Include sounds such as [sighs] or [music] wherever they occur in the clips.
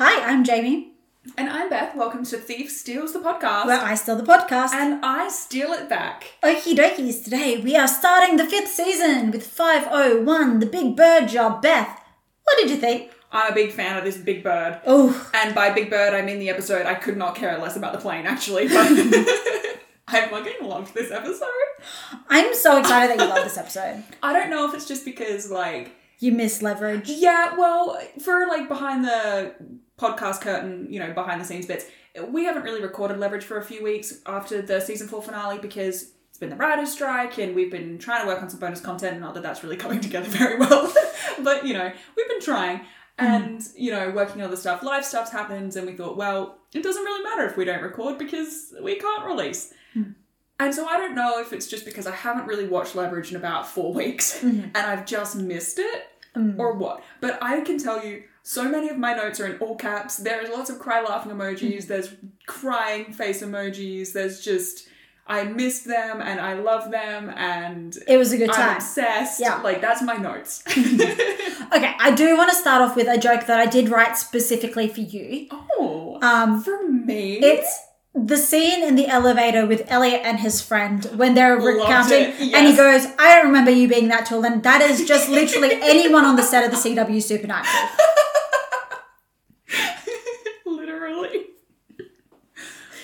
Hi, I'm Jamie, And I'm Beth. Welcome to Thief Steals the podcast. where I steal the podcast. and I steal it back. Okie dokies, today we are starting the fifth season with 501, the Big Bird Job. Beth, what did you think? I'm a big fan of this Big Bird. Oh, And by Big Bird, I mean the episode. I could not care less about the plane, actually. But I fucking loved this episode. I'm so excited that you love this episode. [laughs] I don't know if it's just because, like, You miss leverage. yeah, well, for like behind the podcast curtain, you know, behind the scenes bits, we haven't really recorded Leverage for a few weeks after the season four finale because it's been the writer's strike and we've been trying to work on some bonus content. Not that that's really [laughs] coming together very well, [laughs] but you know, we've been trying mm-hmm. and you know, working on other stuff. Life stuff's happened, and we thought, well, it doesn't really matter if we don't record because we can't release. Hmm. And so I don't know if it's just because I haven't really watched Leverage in about four weeks mm-hmm. and I've just missed it mm. or what. But I can tell you, so many of my notes are in all caps. There's lots of cry laughing emojis, there's crying face emojis, there's just. I missed them and I love them and It was a good time. I'm obsessed. Yeah. Like that's my notes. [laughs] [laughs] Okay, I do want to start off with a joke that I did write specifically for you. oh. Um, for me. It's the scene in the elevator with Elliot and his friend when they're Loved recounting, it, and he goes, "I don't remember you being that tall." And that is just literally anyone on the set of the CW Supernatural. [laughs] literally.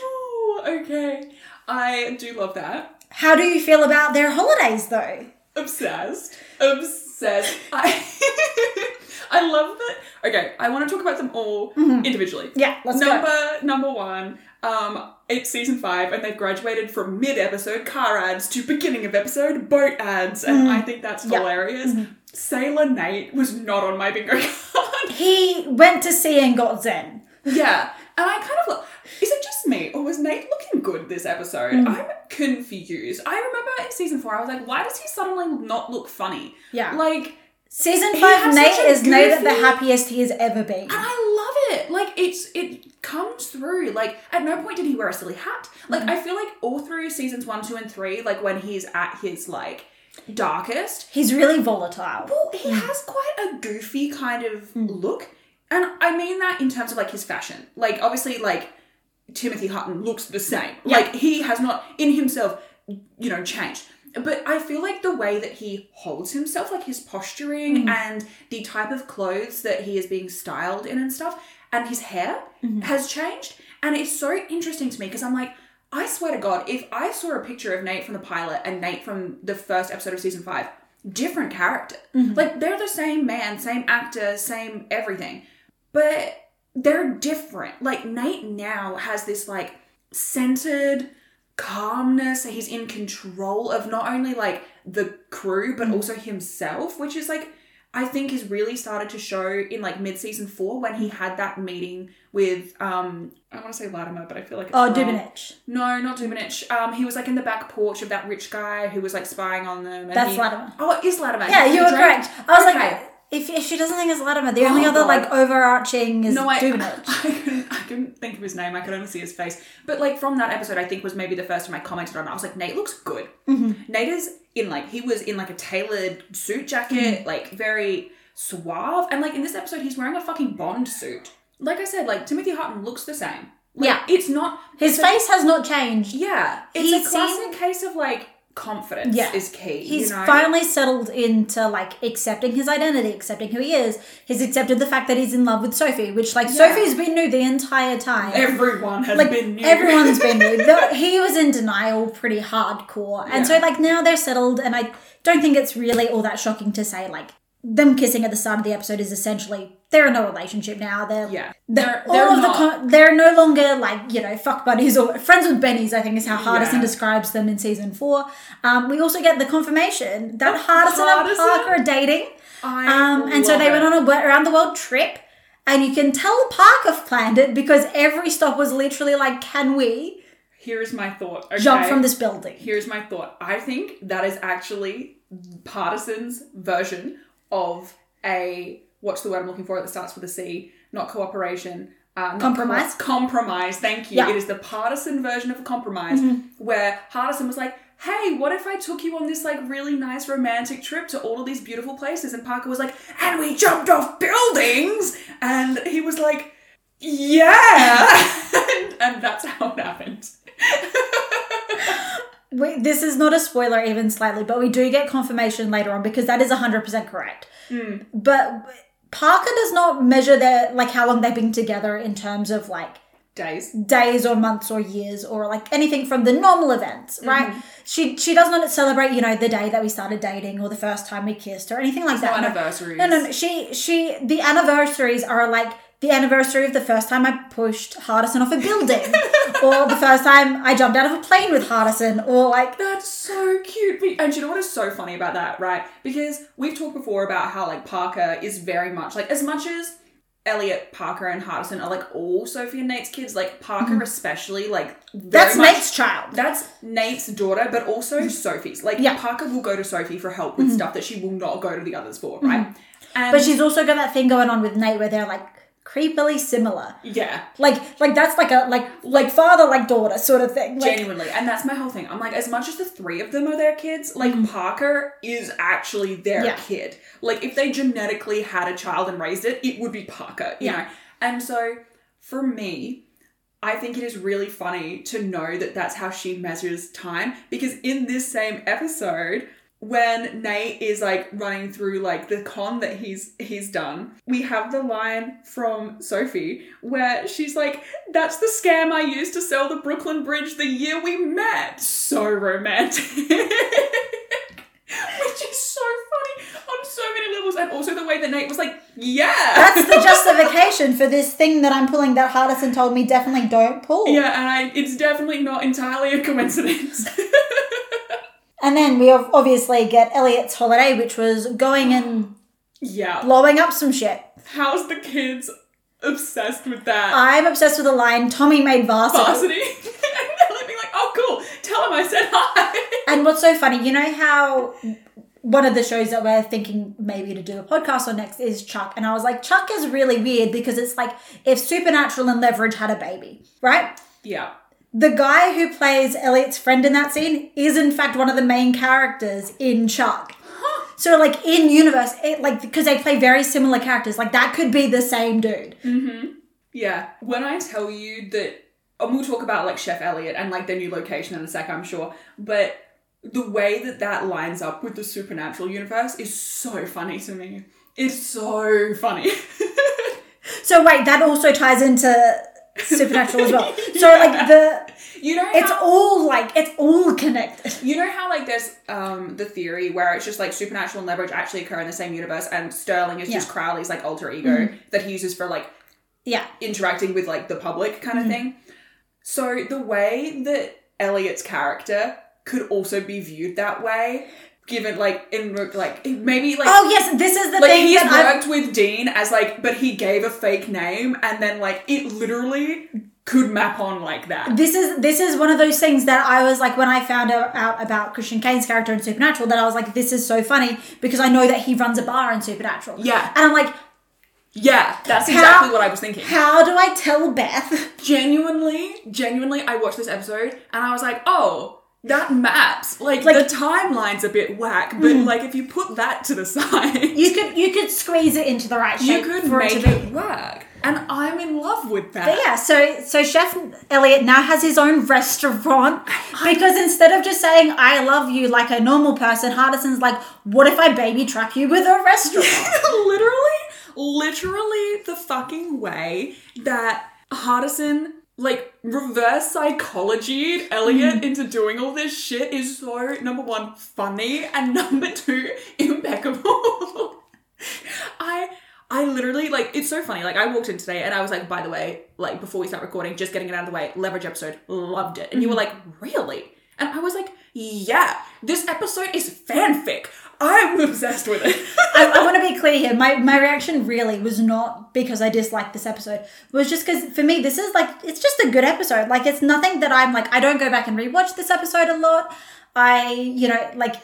oh, okay. I do love that. How do you feel about their holidays, though? Obsessed. Obsessed. I [laughs] I love that. Okay, I want to talk about them all individually. Mm-hmm. Yeah, let's number go. number number one. Um, it's season five, and they've graduated from mid-episode car ads to beginning of episode boat ads, and I think that's Mm. Yeah. Mm-hmm. hilarious. Sailor Nate was not on my bingo [laughs] card. He went to sea and got zen. yeah, and I kind of look. Is it me, or was Nate looking good this episode? Mm. I'm confused. I remember in season four, I was like, why does he suddenly not look funny? Yeah. Like, Season five, Nate is Nate at the happiest he has ever been. And I love it. Like it's it comes through. Like at no point did he wear a silly hat. Like Mm-hmm. I feel like all through seasons one, two, and three, like when he's at his like darkest, He's really volatile. well, he has quite a goofy kind of look. And I mean that in terms of like his fashion. Like obviously like Timothy Hutton looks the same. Like he has not in himself, you know, changed. But I feel like the way that he holds himself, like his posturing mm-hmm. and the type of clothes that he is being styled in and stuff, and his hair mm-hmm. has changed. And it's so interesting to me because I'm like, I swear to God, if I saw a picture of Nate from the pilot and Nate from the first episode of season five, different character. Mm-hmm. Like they're the same man, same actor, same everything. But they're different. Like Nate now has this like centered calmness. He's in control of not only like the crew but also himself, which is like I think has really started to show in like mid season four when he had that meeting with um I want to say Latimer, but I feel like it's Oh. Dubenich. No, not Duminich. Um, he was like in the back porch of that rich guy who was like spying on them. And That's he, Latimer. Oh, it is Latimer. Yeah, you were correct. I was Okay. like, if, if she doesn't think it's Latimer, the only Oh, other God. like overarching is No, I, Dubenich. [laughs] I, couldn't, I couldn't think of his name. I could only see his face. But like from that episode, I think was maybe the first time I commented on it. I was like, Nate looks good. Mm-hmm. Nate is in like he was in like a tailored suit jacket, Mm-hmm. like very suave. And like in this episode, he's wearing a fucking Bond suit. Like I said, like Timothy Hutton looks the same. Like, Yeah. it's not His face has not changed. yeah, it's He's a classic case of like confidence Yeah. is key. He's you know? finally settled into like accepting his identity, accepting who he is. He's accepted the fact that he's in love with Sophie, which like Yeah. Sophie's been new the entire time. Everyone has like been new. everyone's been new. [laughs] He was in denial pretty hardcore, and so like now they're settled, and I don't think it's really all that shocking to say like them kissing at the start of the episode is essentially they're in a relationship now. They're Yeah. they're, They're- all they're of the not- con- they're no longer like you know fuck buddies or friends with bennies. I think is how Hardison Yeah. describes them in season four. Um, we also get the confirmation that Hardison, and Parker are dating. I Um, and so they went on a around the world trip, and you can tell Parker planned it because every stop was literally like, "Can we Here's my thought. Okay? jump from this building?" Here's my thought. I think that is actually Partisan's version of a what's the word I'm looking for that starts with a C, not cooperation. Uh, not Compromise? co- compromise. Thank you. Yeah. It is the partisan version of a compromise, where Hardison was like, "Hey, what if I took you on this like really nice romantic trip to all of these beautiful places?" And Parker was like, "And we jumped off buildings," and he was like, Yeah, and, [laughs] and that's how it happened. [laughs] We, this is not a spoiler even slightly, but we do get confirmation later on because that is 100% correct. But Parker does not measure their, like, how long they've been together in terms of, like, Days. days or months or years or like anything from the normal events, mm-hmm. right? She she does not celebrate, you know, the day that we started dating or the first time we kissed or anything like that. No No. anniversaries. No, no. She she the anniversaries are like the anniversary of the first time I pushed Hardison off a building, or the first time I jumped out of a plane with Hardison, or like That's so cute. And you know what is so funny about that, right? Because we've talked before about how like Parker is very much like as much as Elliot, Parker, and Hardison are like all Sophie and Nate's kids, like Parker especially, like very Mm-hmm. that's much, Nate's child. That's Nate's daughter, but also Sophie's. Like Yeah. Mm-hmm. Parker will go to Sophie for help with stuff that she will not go to the others for, right? And But she's also got that thing going on with Nate where they're like creepily similar. yeah, Like like that's like a like like father like daughter sort of thing. Like, genuinely, and that's my whole thing. I'm like, as much as the three of them are their kids, like Parker is actually their Mm-hmm. Yeah. kid. Like if they genetically had a child and raised it, it would be Parker, you Yeah. know. And so for me, I think it is really funny to know that that's how she measures time because in this same episode when Nate is like running through like the con that he's he's done, we have the line from Sophie where she's like, "That's the scam I used to sell the Brooklyn Bridge the year we met." So romantic. [laughs] Which is so funny on so many levels, and also the way that Nate was like, "Yeah, That's the justification for this thing that I'm pulling that Hardison told me definitely don't pull. Yeah, and I, it's definitely not entirely a coincidence. [laughs] And then we obviously get Elliot's holiday, which was going and yeah. blowing up some shit. How's the kids obsessed with that I'm obsessed with the line Tommy made varsity. varsity? [laughs] and being like, oh, cool, tell him I said hi. [laughs] And what's so funny, you know how one of the shows that we're thinking maybe to do a podcast on next is Chuck. And I was like, Chuck is really weird because it's like if Supernatural and Leverage had a baby, right? Yeah. The guy who plays Elliot's friend in that scene is in fact one of the main characters in Chuck. So like in universe, it, like because they play very similar characters, like that could be the same dude. Mm-hmm. Yeah. When I tell you that, and we'll talk about like Chef Elliot and like their new location in a sec, I'm sure, but the way that that lines up with the supernatural universe is so funny to me. It's so funny. [laughs] So wait, that also ties into Supernatural as well. [laughs] So like the you know, it's how- all like it's all connected. You know how like there's um the theory where it's just like supernatural and leverage actually occur in the same universe and Sterling is just Yeah. Crowley's like alter ego that he uses for like Yeah. interacting with like the public kind of thing. So the way that Elliot's character could also be viewed that way, given like in like maybe like Oh yes, this is the like thing he's that I've worked with Dean as like, but he gave a fake name and then like it literally could map on like that. this is this is one of those things that I was like when I found out out about Christian Kane's character in Supernatural that I was like this is so funny because I know that he runs a bar in Supernatural. Yeah. And I'm like Yeah, that's How- exactly what I was thinking. how do I tell Beth? genuinely, genuinely, I watched this episode and I was like, oh, that maps. Like, Like- the timeline's a bit whack, but mm. like if you put that to the [laughs] side, You could you could squeeze it into the right shape you could for make it to it work. And I'm in love with that. But yeah, so so Chef Elliot now has his own restaurant [laughs] because instead of just saying "I love you" like a normal person, Hardison's like, "What if I baby track you with a restaurant?" [laughs] literally, literally the fucking way that Hardison like reverse psychology hmm. Elliot into doing all this shit is so number one funny and [laughs] number two impeccable. [laughs] I I literally like it's so funny. Like I walked in today and I was like, by the way, like before we start recording, just getting it out of the way, leverage episode, loved it. And you were hmm. like, really? And I was like, yeah, this episode is fanfic. I'm obsessed with it. I, I want to be clear here. My my reaction really was not because I disliked this episode. It was just because for me this is like it's just a good episode. Like it's nothing that I'm like I don't go back and rewatch this episode a lot. I you know like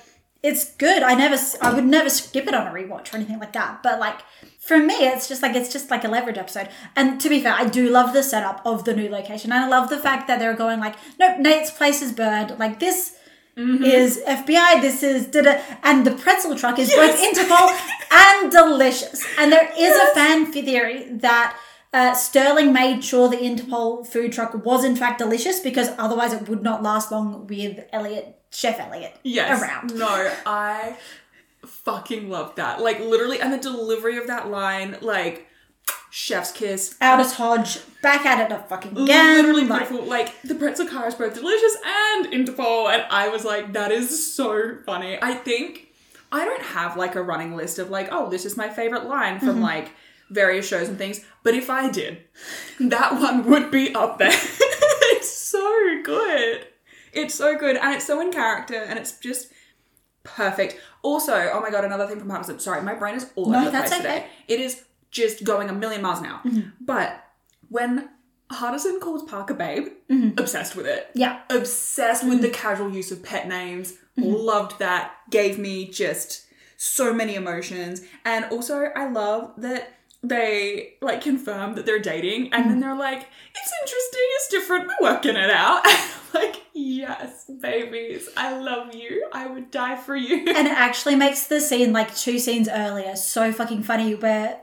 it's good. I never I would never skip it on a rewatch or anything like that. But like for me it's just like it's just like a leverage episode. And to be fair, I do love the setup of the new location. And I love the fact that they're going like nope Nate's place is burned. Like this is FBI, this is da and the pretzel truck is both Interpol [laughs] and delicious. And there is a fan theory that Uh, Sterling made sure the Interpol food truck was in fact delicious because otherwise it would not last long with Elliot, Chef Elliot, yes. around. No, I fucking love that. Like literally, and the delivery of that line, like chef's kiss. Aldis Hodge back at it a fucking again. Literally like- beautiful. Like the pretzel car is both delicious and Interpol, and I was like, that is so funny. I think I don't have like a running list of like, oh, this is my favorite line from Mm-hmm. like various shows and things. But if I did, that one would be up there. [laughs] it's so good. It's so good, and it's so in character, and it's just perfect. Also, oh my god, another thing from Hardison. Sorry, my brain is all No, over the place okay. today. It is just going a million miles an hour. Mm-hmm. But when Hardison calls Parker babe, mm-hmm. obsessed with it. Yeah. Obsessed with the mm-hmm. casual use of pet names. Loved that. Gave me just so many emotions. And also, I love that they like confirm that they're dating and then they're like, it's interesting, it's different, we're working it out. [laughs] like, yes, babies, I love you. I would die for you. and it [laughs] actually makes the scene like two scenes earlier so fucking funny where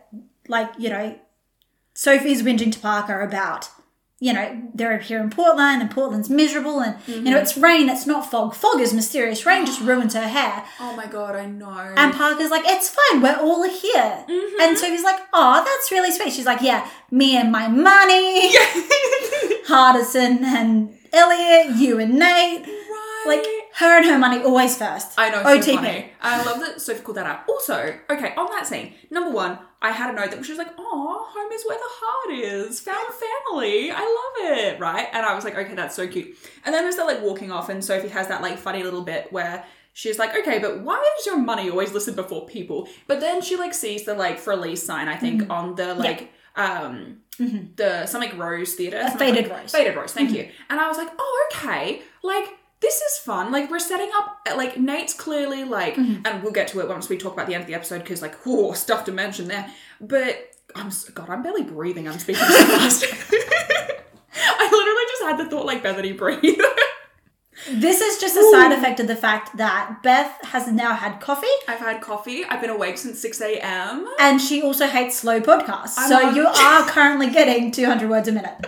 like you know sophie's whinging to parker about you know they're here in portland and portland's miserable and you know mm-hmm. it's rain it's not fog. Fog is mysterious. Rain just [gasps] ruins her hair. Oh my god, I know. and parker's like it's fine we're all here. Mm-hmm. And sophie's like oh that's really sweet. She's like yeah me and my money [laughs] hardison and elliot you and nate. Right. like her and her money always first I know, so funny. I love that Sophie called that out. Also, okay, on that scene, number one, I had a note that she was like, "Oh, home is where the heart is. Found family. I love it." Right? And I was like, "Okay, that's so cute." And then as they're like walking off, and Sophie has that like funny little bit where she's like, "Okay, but why is your money always listed before people?" But then she like sees the like for lease sign, I think, Mm-hmm. on the like um the something Rose Theatre. Faded like- Rose. Faded Rose, thank you. And I was like, oh, okay. Like, this is fun. Like, we're setting up, uh, like, Nate's clearly, like, mm-hmm. and we'll get to it once we talk about the end of the episode, because, like, whoa, [laughs] stuff to mention there. But, I'm, God, I'm barely breathing. I'm speaking so fast. [laughs] I literally just had the thought, like, Bethany breathe. [laughs] This is just a side effect of the fact that Beth has now had coffee I've had coffee. I've been awake since 6 a.m. and she also hates slow podcasts. I'm so you are currently getting 200 words a minute.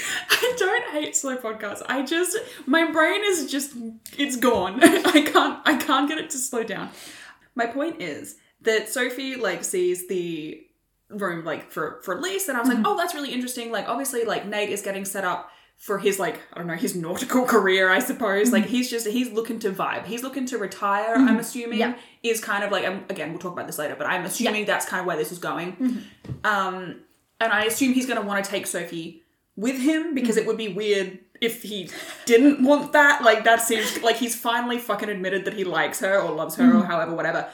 [laughs] I don't hate slow podcasts. I just my brain is just it's gone. [laughs] I can't I can't get it to slow down. My point is that Sophie like sees the room like for for lease and I was like, "Oh, that's really interesting." Like obviously like Nate is getting set up for his like I don't know, his nautical career, I suppose. Like he's just he's looking to vibe. He's looking to retire, I'm assuming. Yeah. Is kind of like um, again, we'll talk about this later, but I'm assuming that's kind of where this is going. Um and I assume he's going to want to take Sophie with him because it mm. would be weird if he didn't [laughs] want that. Like that seems like he's finally fucking admitted that he likes her or loves her or mm. however whatever.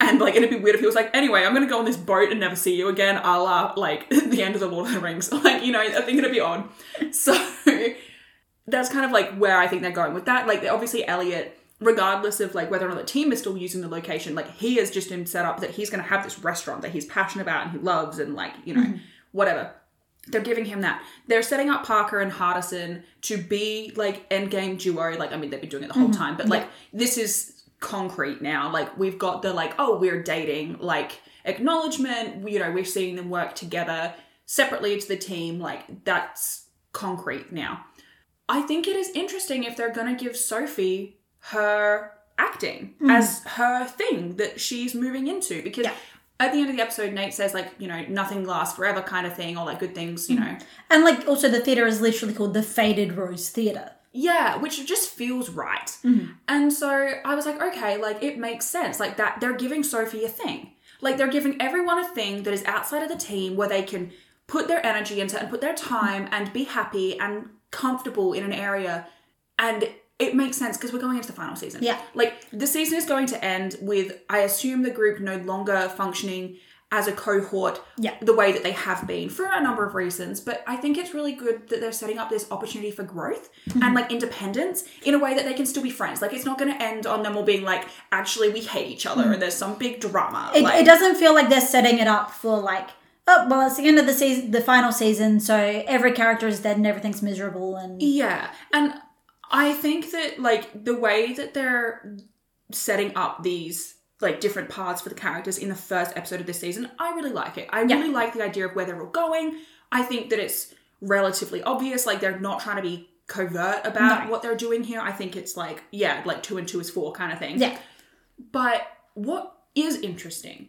And like it'd be weird if he was like, anyway, I'm gonna go on this boat and never see you again, a la like [laughs] the end of the Lord of the Rings. [laughs] Like, you know, I think it'd be odd. So that's kind of like where I think they're going with that. Like obviously Elliot, regardless of like whether or not the team is still using the location, like he has just been set up that he's gonna have this restaurant that he's passionate about and he loves and like, you know, mm-hmm. whatever. They're giving him that. They're setting up Parker and Hardison to be like endgame duo. Like, I mean, they've been doing it the whole mm-hmm. time, but like this is concrete now. Like we've got the like, oh, we're dating, like acknowledgement, you know, we're seeing them work together separately to the team. Like that's concrete now. I think it is interesting if they're gonna give Sophie her acting mm. as her thing that she's moving into because Yeah. At the end of the episode Nate says like you know nothing lasts forever kind of thing or like good things you mm-hmm. know. And like also the theatre is literally called the Faded Rose Theatre. yeah which just feels right. Mm-hmm. And so I was like okay like it makes sense like that they're giving Sophie a thing. Like they're giving everyone a thing that is outside of the team where they can put their energy into and put their time and be happy and comfortable in an area and it makes sense because we're going into the final season. Yeah. Like the season is going to end with I assume the group no longer functioning as a cohort Yeah. the way that they have been for a number of reasons. But I think it's really good that they're setting up this opportunity for growth Mm-hmm. and like independence in a way that they can still be friends. Like it's not going to end on them all being like, actually we hate each other and there's some big drama. It, like, it doesn't feel like they're setting it up for like, oh, well, it's the end of the season, the final season, so every character is dead and everything's miserable and Yeah, and I think that like the way that they're setting up these like different paths for the characters in the first episode of this season. I really like it. I Yeah. really like the idea of where they're all going. I think that it's relatively obvious. Like they're not trying to be covert about No. what they're doing here. I think it's like, yeah, like two and two is four kind of thing. Yeah. But what is interesting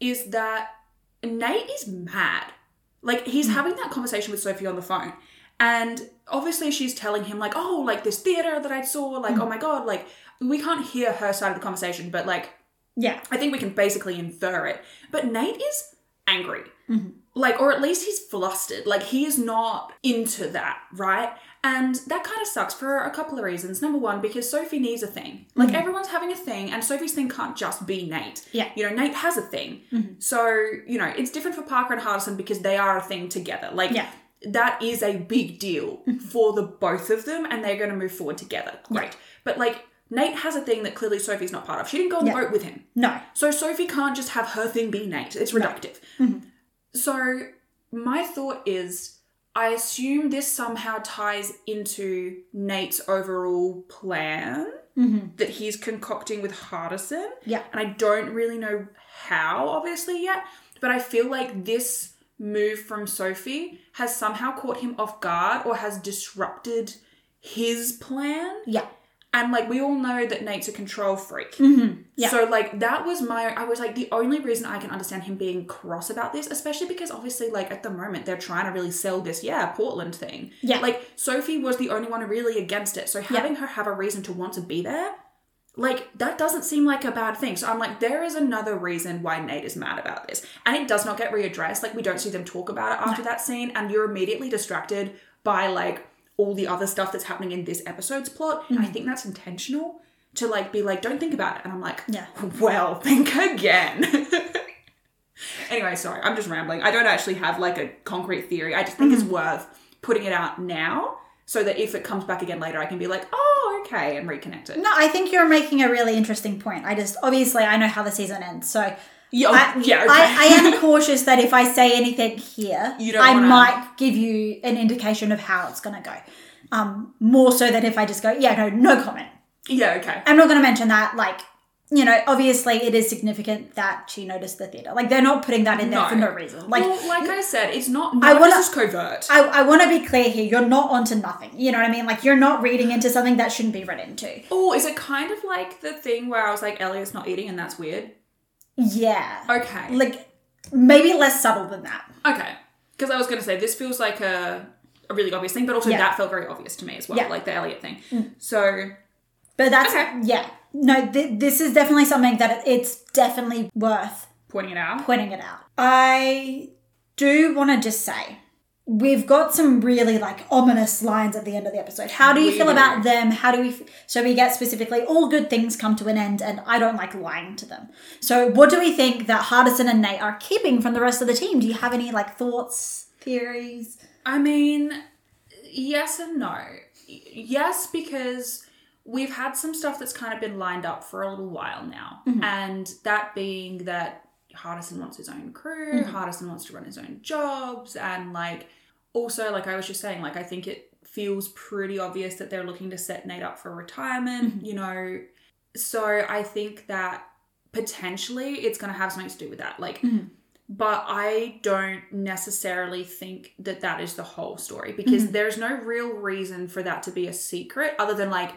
is that Nate is mad. Like he's Hmm. having that conversation with Sophie on the phone. And obviously she's telling him like, "Oh, like this theater that I saw, like Hmm. oh my god, like we can't hear her side of the conversation, but like Yeah. I think we can basically infer it. But Nate is angry. Mm-hmm. Like, or at least he's flustered. Like, he is not into that, right? And that kind of sucks for a couple of reasons. Number one, because Sophie needs a thing. Like, everyone's having a thing, and Sophie's thing can't just be Nate. Mm-hmm. Yeah. Mm-hmm. You know, Nate has a thing. So, you know, it's different for Parker and Hardison because they are a thing together. Like, Yeah. That is a big deal mm-hmm. for the both of them, and they're going to move forward together. Great. But, like, Nate has a thing that clearly Sophie's not part of. She didn't go on the boat with him. No. So Sophie can't just have her thing be Nate. It's reductive. Mm-hmm. So my thought is I assume this somehow ties into Nate's overall plan mm-hmm. that he's concocting with Hardison. Yeah. And I don't really know how, obviously, yet. But I feel like this move from Sophie has somehow caught him off guard or has disrupted his plan. Yeah. And like we all know that Nate's a control freak. Mm-hmm. Yeah. So like that was my I was like the only reason I can understand him being cross about this, especially because obviously like at the moment they're trying to really sell this, yeah, Portland thing. Yeah. Like Sophie was the only one really against it. So having her have a reason to want to be there, like that doesn't seem like a bad thing. So I'm like, there is another reason why Nate is mad about this. And it does not get readdressed. Like we don't see them talk about it after that scene, and you're immediately distracted by like all the other stuff that's happening in this episode's plot. And I mm-hmm. think that's intentional to like be like, don't think about it. And I'm like, Yeah. well, think again. [laughs] anyway, sorry, I'm just rambling. I don't actually have like a concrete theory. I just think it's mm-hmm. worth putting it out now so that if it comes back again later, I can be like, oh, okay, and reconnect it. No, I think you're making a really interesting point. I just obviously I know how the season ends, so Yeah, oh, I, yeah, okay. I, I am cautious that if I say anything here, [laughs] I wanna- might give you an indication of how it's going to go. Um, more so than if I just go, yeah, no, no comment. yeah, okay. I'm not going to mention that. Like, you know, obviously it is significant that she noticed the theater. Like, they're not putting that in there No. for no reason. Like, well, like I said, it's not. I this is covert. I, I want to be clear here. You're not onto nothing. You know what I mean? Like, you're not reading into something that shouldn't be read into. oh, is it kind of like the thing where I was like, Elliot's not eating, and that's weird? Yeah. Okay. Like, maybe less subtle than that. Okay. Because I was going to say, this feels like a, a really obvious thing, but also Yeah. that felt very obvious to me as well, Yeah. like the Elliot thing. Mm. So, But that's Okay. yeah. No, th- this is definitely something that it's definitely worth pointing it out. pointing it out. I do want to just say we've got some really like ominous lines at the end of the episode. How do you feel about them? How do we? F- so we get specifically all good things come to an end, and I don't like lying to them. So what do we think that Hardison and Nate are keeping from the rest of the team? Do you have any like thoughts, theories? I mean, yes and no. Yes, because we've had some stuff that's kind of been lined up for a little while now. Mm-hmm. And that being that Hardison wants his own crew, mm-hmm. Hardison wants to run his own jobs, and like also, like I was just saying, like I think it feels pretty obvious that they're looking to set Nate up for retirement, mm-hmm. you know. So I think that potentially it's going to have something to do with that. Like, but I don't necessarily think that that is the whole story because there's no real reason for that to be a secret other than like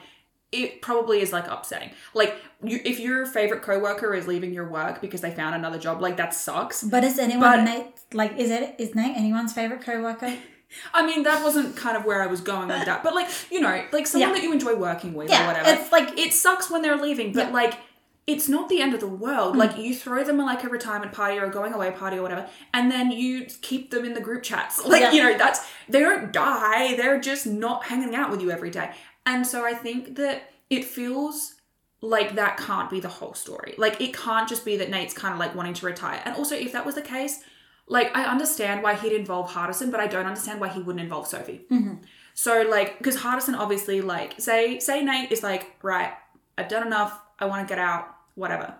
it probably is like upsetting. Like you, if your favorite coworker is leaving your work because they found another job, like that sucks. But is anyone But- Nate like is it is Nate anyone's favorite coworker? [laughs] I mean, that wasn't kind of where I was going with that, but like you know, like someone Yeah. that you enjoy working with Yeah, or whatever. it's like- it sucks when they're leaving, but Yeah. like it's not the end of the world. Mm. Like you throw them like a retirement party or a going away party or whatever, and then you keep them in the group chats. [laughs] Like Yeah. you know, that's they don't die. They're just not hanging out with you every day. And so I think that it feels like that can't be the whole story. Like it can't just be that Nate's kind of like wanting to retire. And also, if that was the case, like I understand why he'd involve Hardison, but I don't understand why he wouldn't involve Sophie. Mm-hmm. So like, because Hardison obviously like say say Nate is like right, I've done enough. I want to get out. Whatever.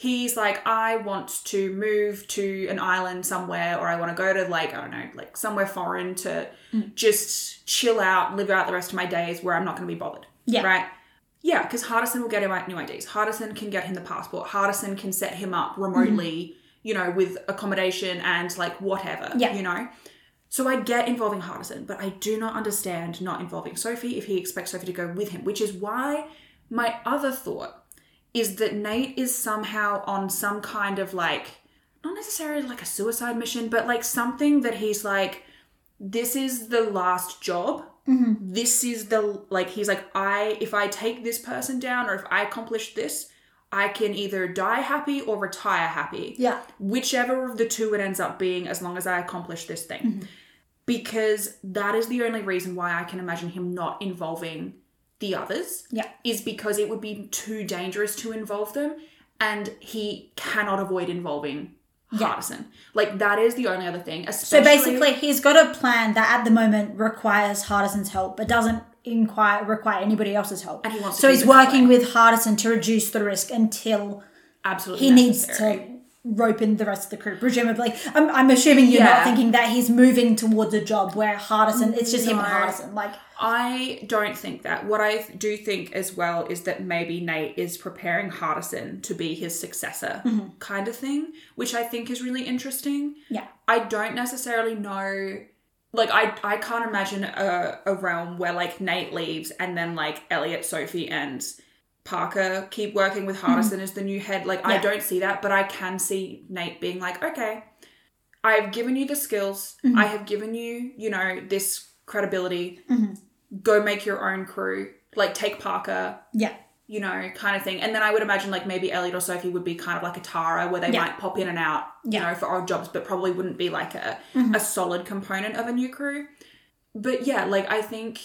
He's like, I want to move to an island somewhere, or I want to go to like I don't know, like somewhere foreign to mm. just chill out, live out the rest of my days where I'm not going to be bothered. Yeah. Right. Yeah, because Hardison will get him new IDs. Hardison can get him the passport. Hardison can set him up remotely, mm-hmm. you know, with accommodation and like whatever. Yeah. You know? So I get involving Hardison, but I do not understand not involving Sophie if he expects Sophie to go with him, which is why my other thought is that Nate is somehow on some kind of like, not necessarily like a suicide mission, but like something that he's like, this is the last job. This is the, like, he's like, I, if I take this person down or if I accomplish this, I can either die happy or retire happy Yeah. whichever of the two it ends up being as long as I accomplish this thing. Mm-hmm. Because that is the only reason why I can imagine him not involving the others. Yeah. Is because it would be too dangerous to involve them and he cannot avoid involving Yeah. Hardison. Like that is the only other thing. So basically, he's got a plan that at the moment requires Hardison's help, but doesn't inquire require anybody else's help. And he wants so he's working with Hardison to reduce the risk until absolutely he needs to rope in the rest of the crew. Presumably, I'm, I'm assuming you're Yeah. not thinking that he's moving towards a job where Hardison. It's just him and Hardison. Like, I don't think that. What I do think as well is that maybe Nate is preparing Hardison to be his successor, mm-hmm. kind of thing, which I think is really interesting. yeah, I don't necessarily know. Like I, I can't imagine a, a realm where like Nate leaves and then like Elliot, Sophie, and Parker keep working with mm-hmm. Hardison as the new head. Like I don't see that, but I can see Nate being like, okay, I've given you the skills. Mm-hmm. I have given you, you know, this credibility. Mm-hmm. Go make your own crew. Like take Parker, yeah, you know, kind of thing. And then I would imagine like maybe Elliot or Sophie would be kind of like a Tara where they Yeah. might pop in and out, you Yeah. Mm-hmm. know, for odd jobs, but probably wouldn't be like a, a solid component of a new crew. But yeah, like I think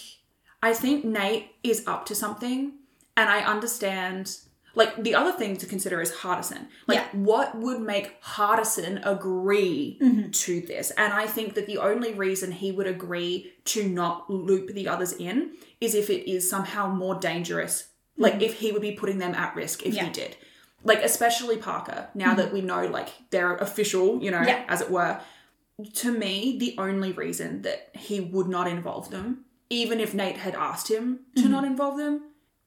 I think Nate is up to something and I understand like the other thing to consider is Hardison. Like Yeah. what would make Hardison agree Mm-hmm. to this? And I think that the only reason he would agree to not loop the others in is if it is somehow more dangerous. Like if he would be putting them at risk if Mm-hmm. Yeah. he did. Like especially Parker, now that we know like they're official, you know, Yeah. as it were. To me, the only reason that he would not involve them, even if Nate had asked him Mm-hmm. to not involve them,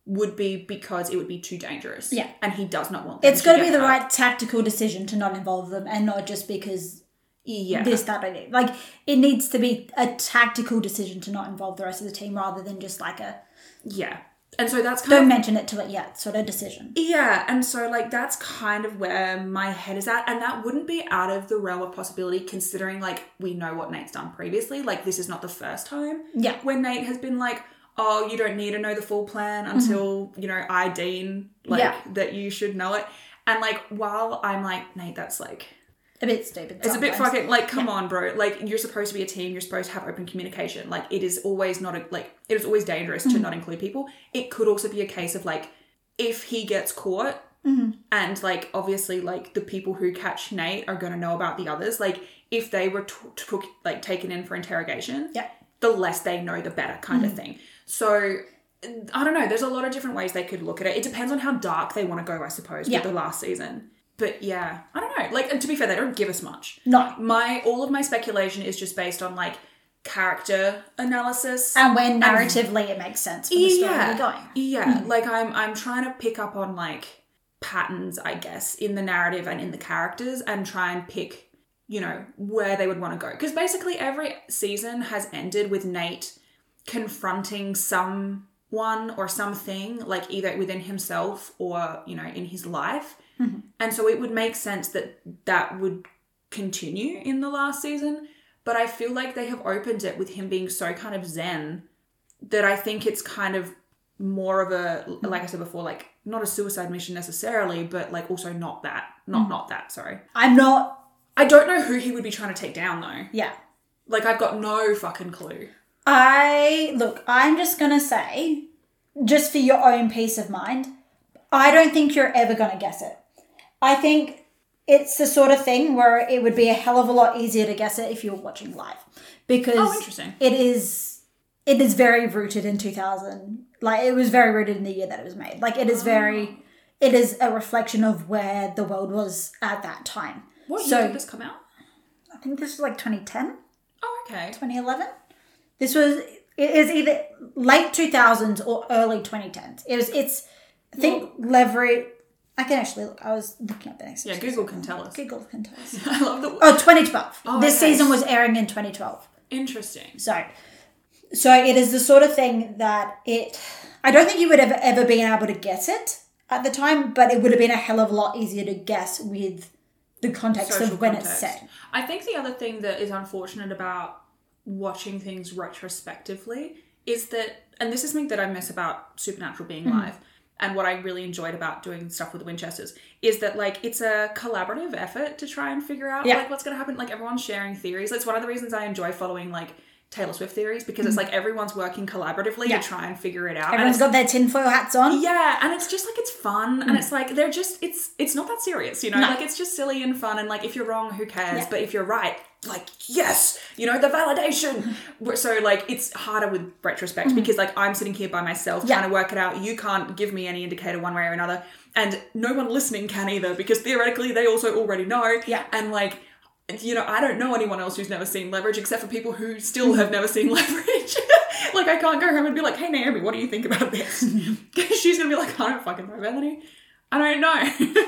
would be because it would be too dangerous. Yeah. And he does not want them it's got to be the hurt. right tactical decision to not involve them, and not just because Yeah. this that or that. Like, it needs to be a tactical decision to not involve the rest of the team, rather than just like a yeah. And so that's kind don't of mention it to it yet sort of decision. Yeah, and so like that's kind of where my head is at, and that wouldn't be out of the realm of possibility considering like we know what Nate's done previously. Like this is not the first time Yeah. when Nate has been like, "Oh, you don't need to know the full plan until you know I deem like Yeah. that you should know it." And like while I'm like Nate, that's like A bit stupid. it's a bit fucking like come on, bro. Like you're supposed to be a team. You're supposed to have open communication. Like it is always not a, like it is always dangerous Mm-hmm. to not include people. It could also be a case of like if he gets caught Mm-hmm. and like obviously like the people who catch Nate are going to know about the others. Like if they were t- took like taken in for interrogation, Yeah. the less they know, the better kind Mm-hmm. of thing. So. I don't know. There's a lot of different ways they could look at it. It depends on how dark they want to go, I suppose, Yeah. with the last season. But yeah, I don't know. Like, and to be fair, they don't give us much No. my all of my speculation is just based on like character analysis And when narratively it makes sense for the story yeah we're going. yeah hmm. like i'm i'm trying to pick up on like patterns i guess in the narrative and in the characters and try and pick you know where they would want to go because basically every season has ended with nate confronting someone or something like either within himself or you know in his life. Mm-hmm. And so it would make sense that that would continue in the last season but i feel like they have opened it with him being so kind of zen that i think it's kind of more of a mm-hmm. like i said before like not a suicide mission necessarily but like also not that not mm-hmm. not that sorry. I'm not. i don't know who he would be trying to take down though. Yeah. like i've got no fucking clue I look. I'm just gonna say, just for your own peace of mind, I don't think you're ever gonna guess it. I think it's the sort of thing where it would be a hell of a lot easier to guess it if you were watching live, because Oh, interesting. it is. It is very rooted in 2000. Like it was very rooted in the year that it was made. Like it is ah. very. It is a reflection of where the world was at that time. what So- year did this come out I think this was like 2010. oh okay 2011. This was it is either late 2000s or early 2010s. It was. It's. I think leverage. I can actually look. I was looking at the next. Yeah, Google can tell us. Google can tell us. [laughs] I love the Oh, 2012. Oh, this okay. season was airing in 2012. interesting. So, so it is the sort of thing that it. I don't think you would have ever been able to guess it at the time, but it would have been a hell of a lot easier to guess with the context Social of when context. it's set. I think the other thing that is unfortunate about watching things retrospectively is that, and this is something that I miss about Supernatural being Mm-hmm. live, and what I really enjoyed about doing stuff with the Winchesters is that like it's a collaborative effort to try and figure out Yeah. like what's going to happen. Like everyone's sharing theories. It's one of the reasons I enjoy following like Taylor Swift theories because it's like everyone's working collaboratively Mm-hmm. Yeah. to try and figure it out. And Everyone's got their tinfoil hats on. yeah, and it's just like it's fun, Mm. and it's like they're just it's it's not that serious, you know. Like it's just silly and fun, and like if you're wrong, who cares? Yeah. But if you're right, like yes, you know the validation. [laughs] so like it's harder with retrospect because like I'm sitting here by myself Mm-hmm. Yeah. trying to work it out. You can't give me any indicator one way or another, and no one listening can either because theoretically they also already know. Yeah. and like. You know, I don't know anyone else who's never seen leverage except for people who still have never seen [laughs] leverage. [laughs] like, I can't go home and be like, hey, Naomi, what do you think about this? [laughs] She's gonna be like, I don't fucking know, Bethany. I don't know.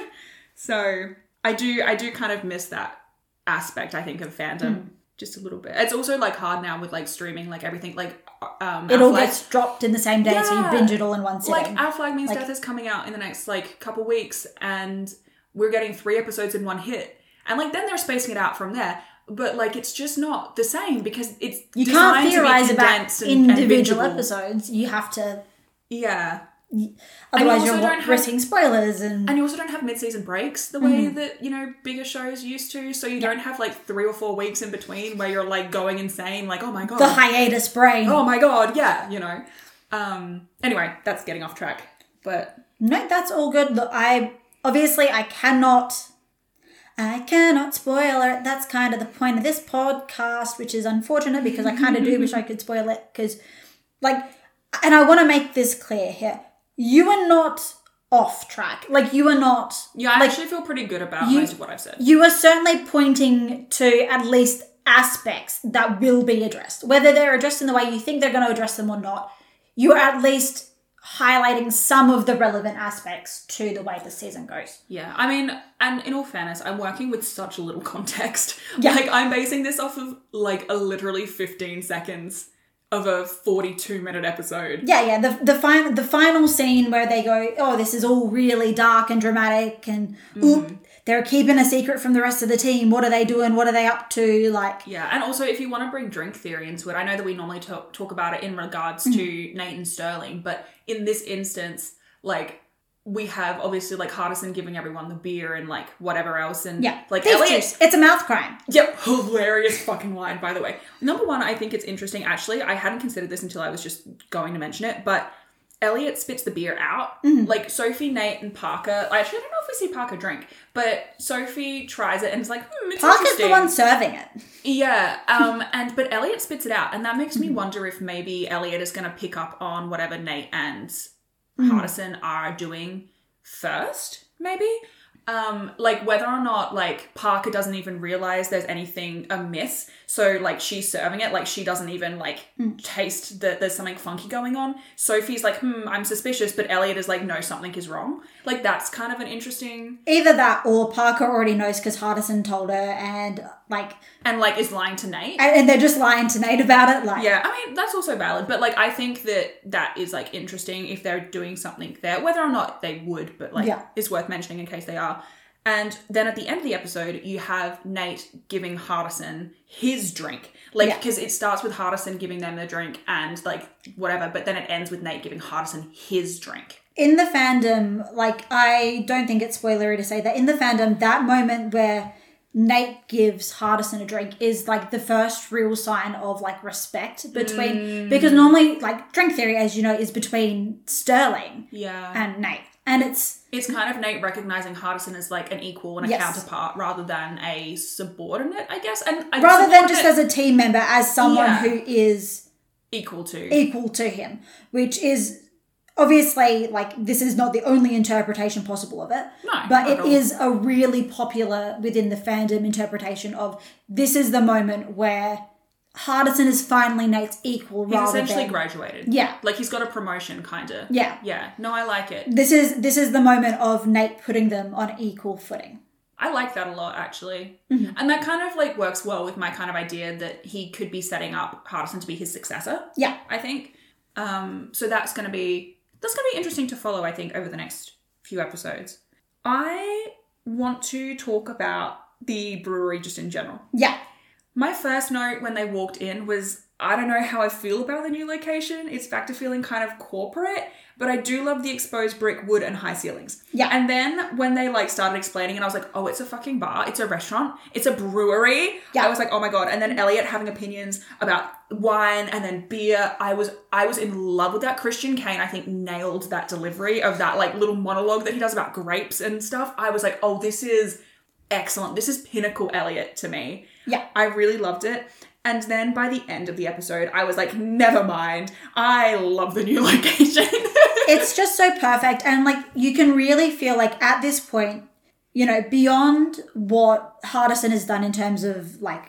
so, I do, I do kind of miss that aspect, I think, of fandom Hmm. just a little bit. It's also like hard now with like streaming, like everything, like, um, It all gets dropped in the same day, so you binge it all in one sitting. like our flag means Like- death is coming out in the next like couple weeks and we're getting three episodes in one hit and like then they're spacing it out from there but like it's just not the same because it's you can't theorize about and- and individual bingeable. episodes. You have to, yeah otherwise also you're risking spoilers and, and you also don't have mid-season breaks the way Mm-hmm. that you know bigger shows used to so you don't have like three or four weeks in between where you're like going insane like oh my god the hiatus brain. oh my god yeah you know um anyway that's getting off track but No, that's all good. Look, I obviously I cannot I cannot spoil it. That's kind of the point of this podcast, which is unfortunate because I kind of do [laughs] wish I could spoil it because like and I want to make this clear here. You are not off track. Like you are not yeah i like actually feel pretty good about you- most of what i've said you are certainly pointing to at least aspects that will be addressed. Whether they're addressed in the way you think they're going to address them or not, you are at least highlighting some of the relevant aspects to the way the season goes. Yeah, I mean, and in all fairness, I'm working with such a little context. [laughs] Yeah. Like, I'm basing this off of like a literally 15 seconds of a 42 minute episode. Yeah, yeah. The the final the final scene where they go, oh, this is all really dark and dramatic, and oop, mm-hmm. They're keeping a secret from the rest of the team. What are they doing? What are they up to? Like, Yeah, and also if you want to bring drink theory into it, I know that we normally talk, talk about it in regards Mm. to Nate and Sterling, but in this instance, like, we have obviously like Hardison giving everyone the beer and like whatever else, and yeah, like Elliot. It's a mouth crime. Yep, hilarious fucking line, by the way. Number one, I think it's interesting. Actually, I hadn't considered this until I was just going to mention it, but Elliot spits the beer out. Like Sophie, Nate, and Parker. I actually don't know if we see Parker drink, but Sophie tries it and is like, hmm, it's Parker's the one serving it. Yeah, [laughs] um, and but Elliot spits it out, and that makes me wonder if maybe Elliot is going to pick up on whatever Nate and Hardison are doing first, maybe. Um, like whether or not like Parker doesn't even realize there's anything amiss, so like she's serving it, like she doesn't even like taste that there's something funky going on. Sophie's like, hmm, I'm suspicious, but Elliot is like, no, something is wrong. Like that's kind of an interesting Either that or Parker already knows because Hardison told her, and like, and like is lying to Nate. and, and they're just lying to Nate about it. Like, Yeah, I mean that's also valid, but like I think that that is like interesting if they're doing something there, whether or not they would, but like Yeah. it's worth mentioning in case they are. And then at the end of the episode, you have Nate giving Hardison his drink, like Yeah. because it starts with Hardison giving them the drink and like whatever, but then it ends with Nate giving Hardison his drink. in the fandom, like I don't think it's spoilery to say that in the fandom, that moment where Nate gives Hardison a drink is like the first real sign of like respect between mm. because normally like drink theory, as you know, is between Sterling Yeah, and Nate, and it's it's kind of Nate recognizing Hardison as like an equal and a Yes. counterpart rather than a subordinate, I guess, and rather than just as a team member, as someone Yeah. who is equal to equal to him, which is obviously like this is not the only interpretation possible of it. No, but it is a really popular within the fandom interpretation of this is the moment where Hardison is finally Nate's equal He's rather essentially than graduated. Yeah. Like he's got a promotion, kind of. Yeah. Yeah. No, I like it. this is this is the moment of Nate putting them on equal footing. I like that a lot, actually. Mm-hmm. And that kind of like works well with my kind of idea that he could be setting up Hardison to be his successor. Yeah. I think. Um, so that's going to be that's going to be interesting to follow. I think over the next few episodes. I want to talk about the brewery just in general. Yeah. My first note when they walked in was I don't know how I feel about the new location. It's back to feeling kind of corporate, but I do love the exposed brick, wood, and high ceilings. Yeah. And then when they like started explaining and I was like, oh, it's a fucking bar. It's a restaurant. It's a brewery. Yeah. I was like, oh my god. And then Elliot having opinions about wine and then beer. I was I was in love with that. Christian Kane, I think, nailed that delivery of that like little monologue that he does about grapes and stuff. I was like, oh, this is excellent. This is pinnacle Elliot to me. Yeah. I really loved it. And then by the end of the episode, I was like, never mind. I love the new [laughs] location. it's just so perfect and like you can really feel like at this point you know beyond what hardison has done in terms of like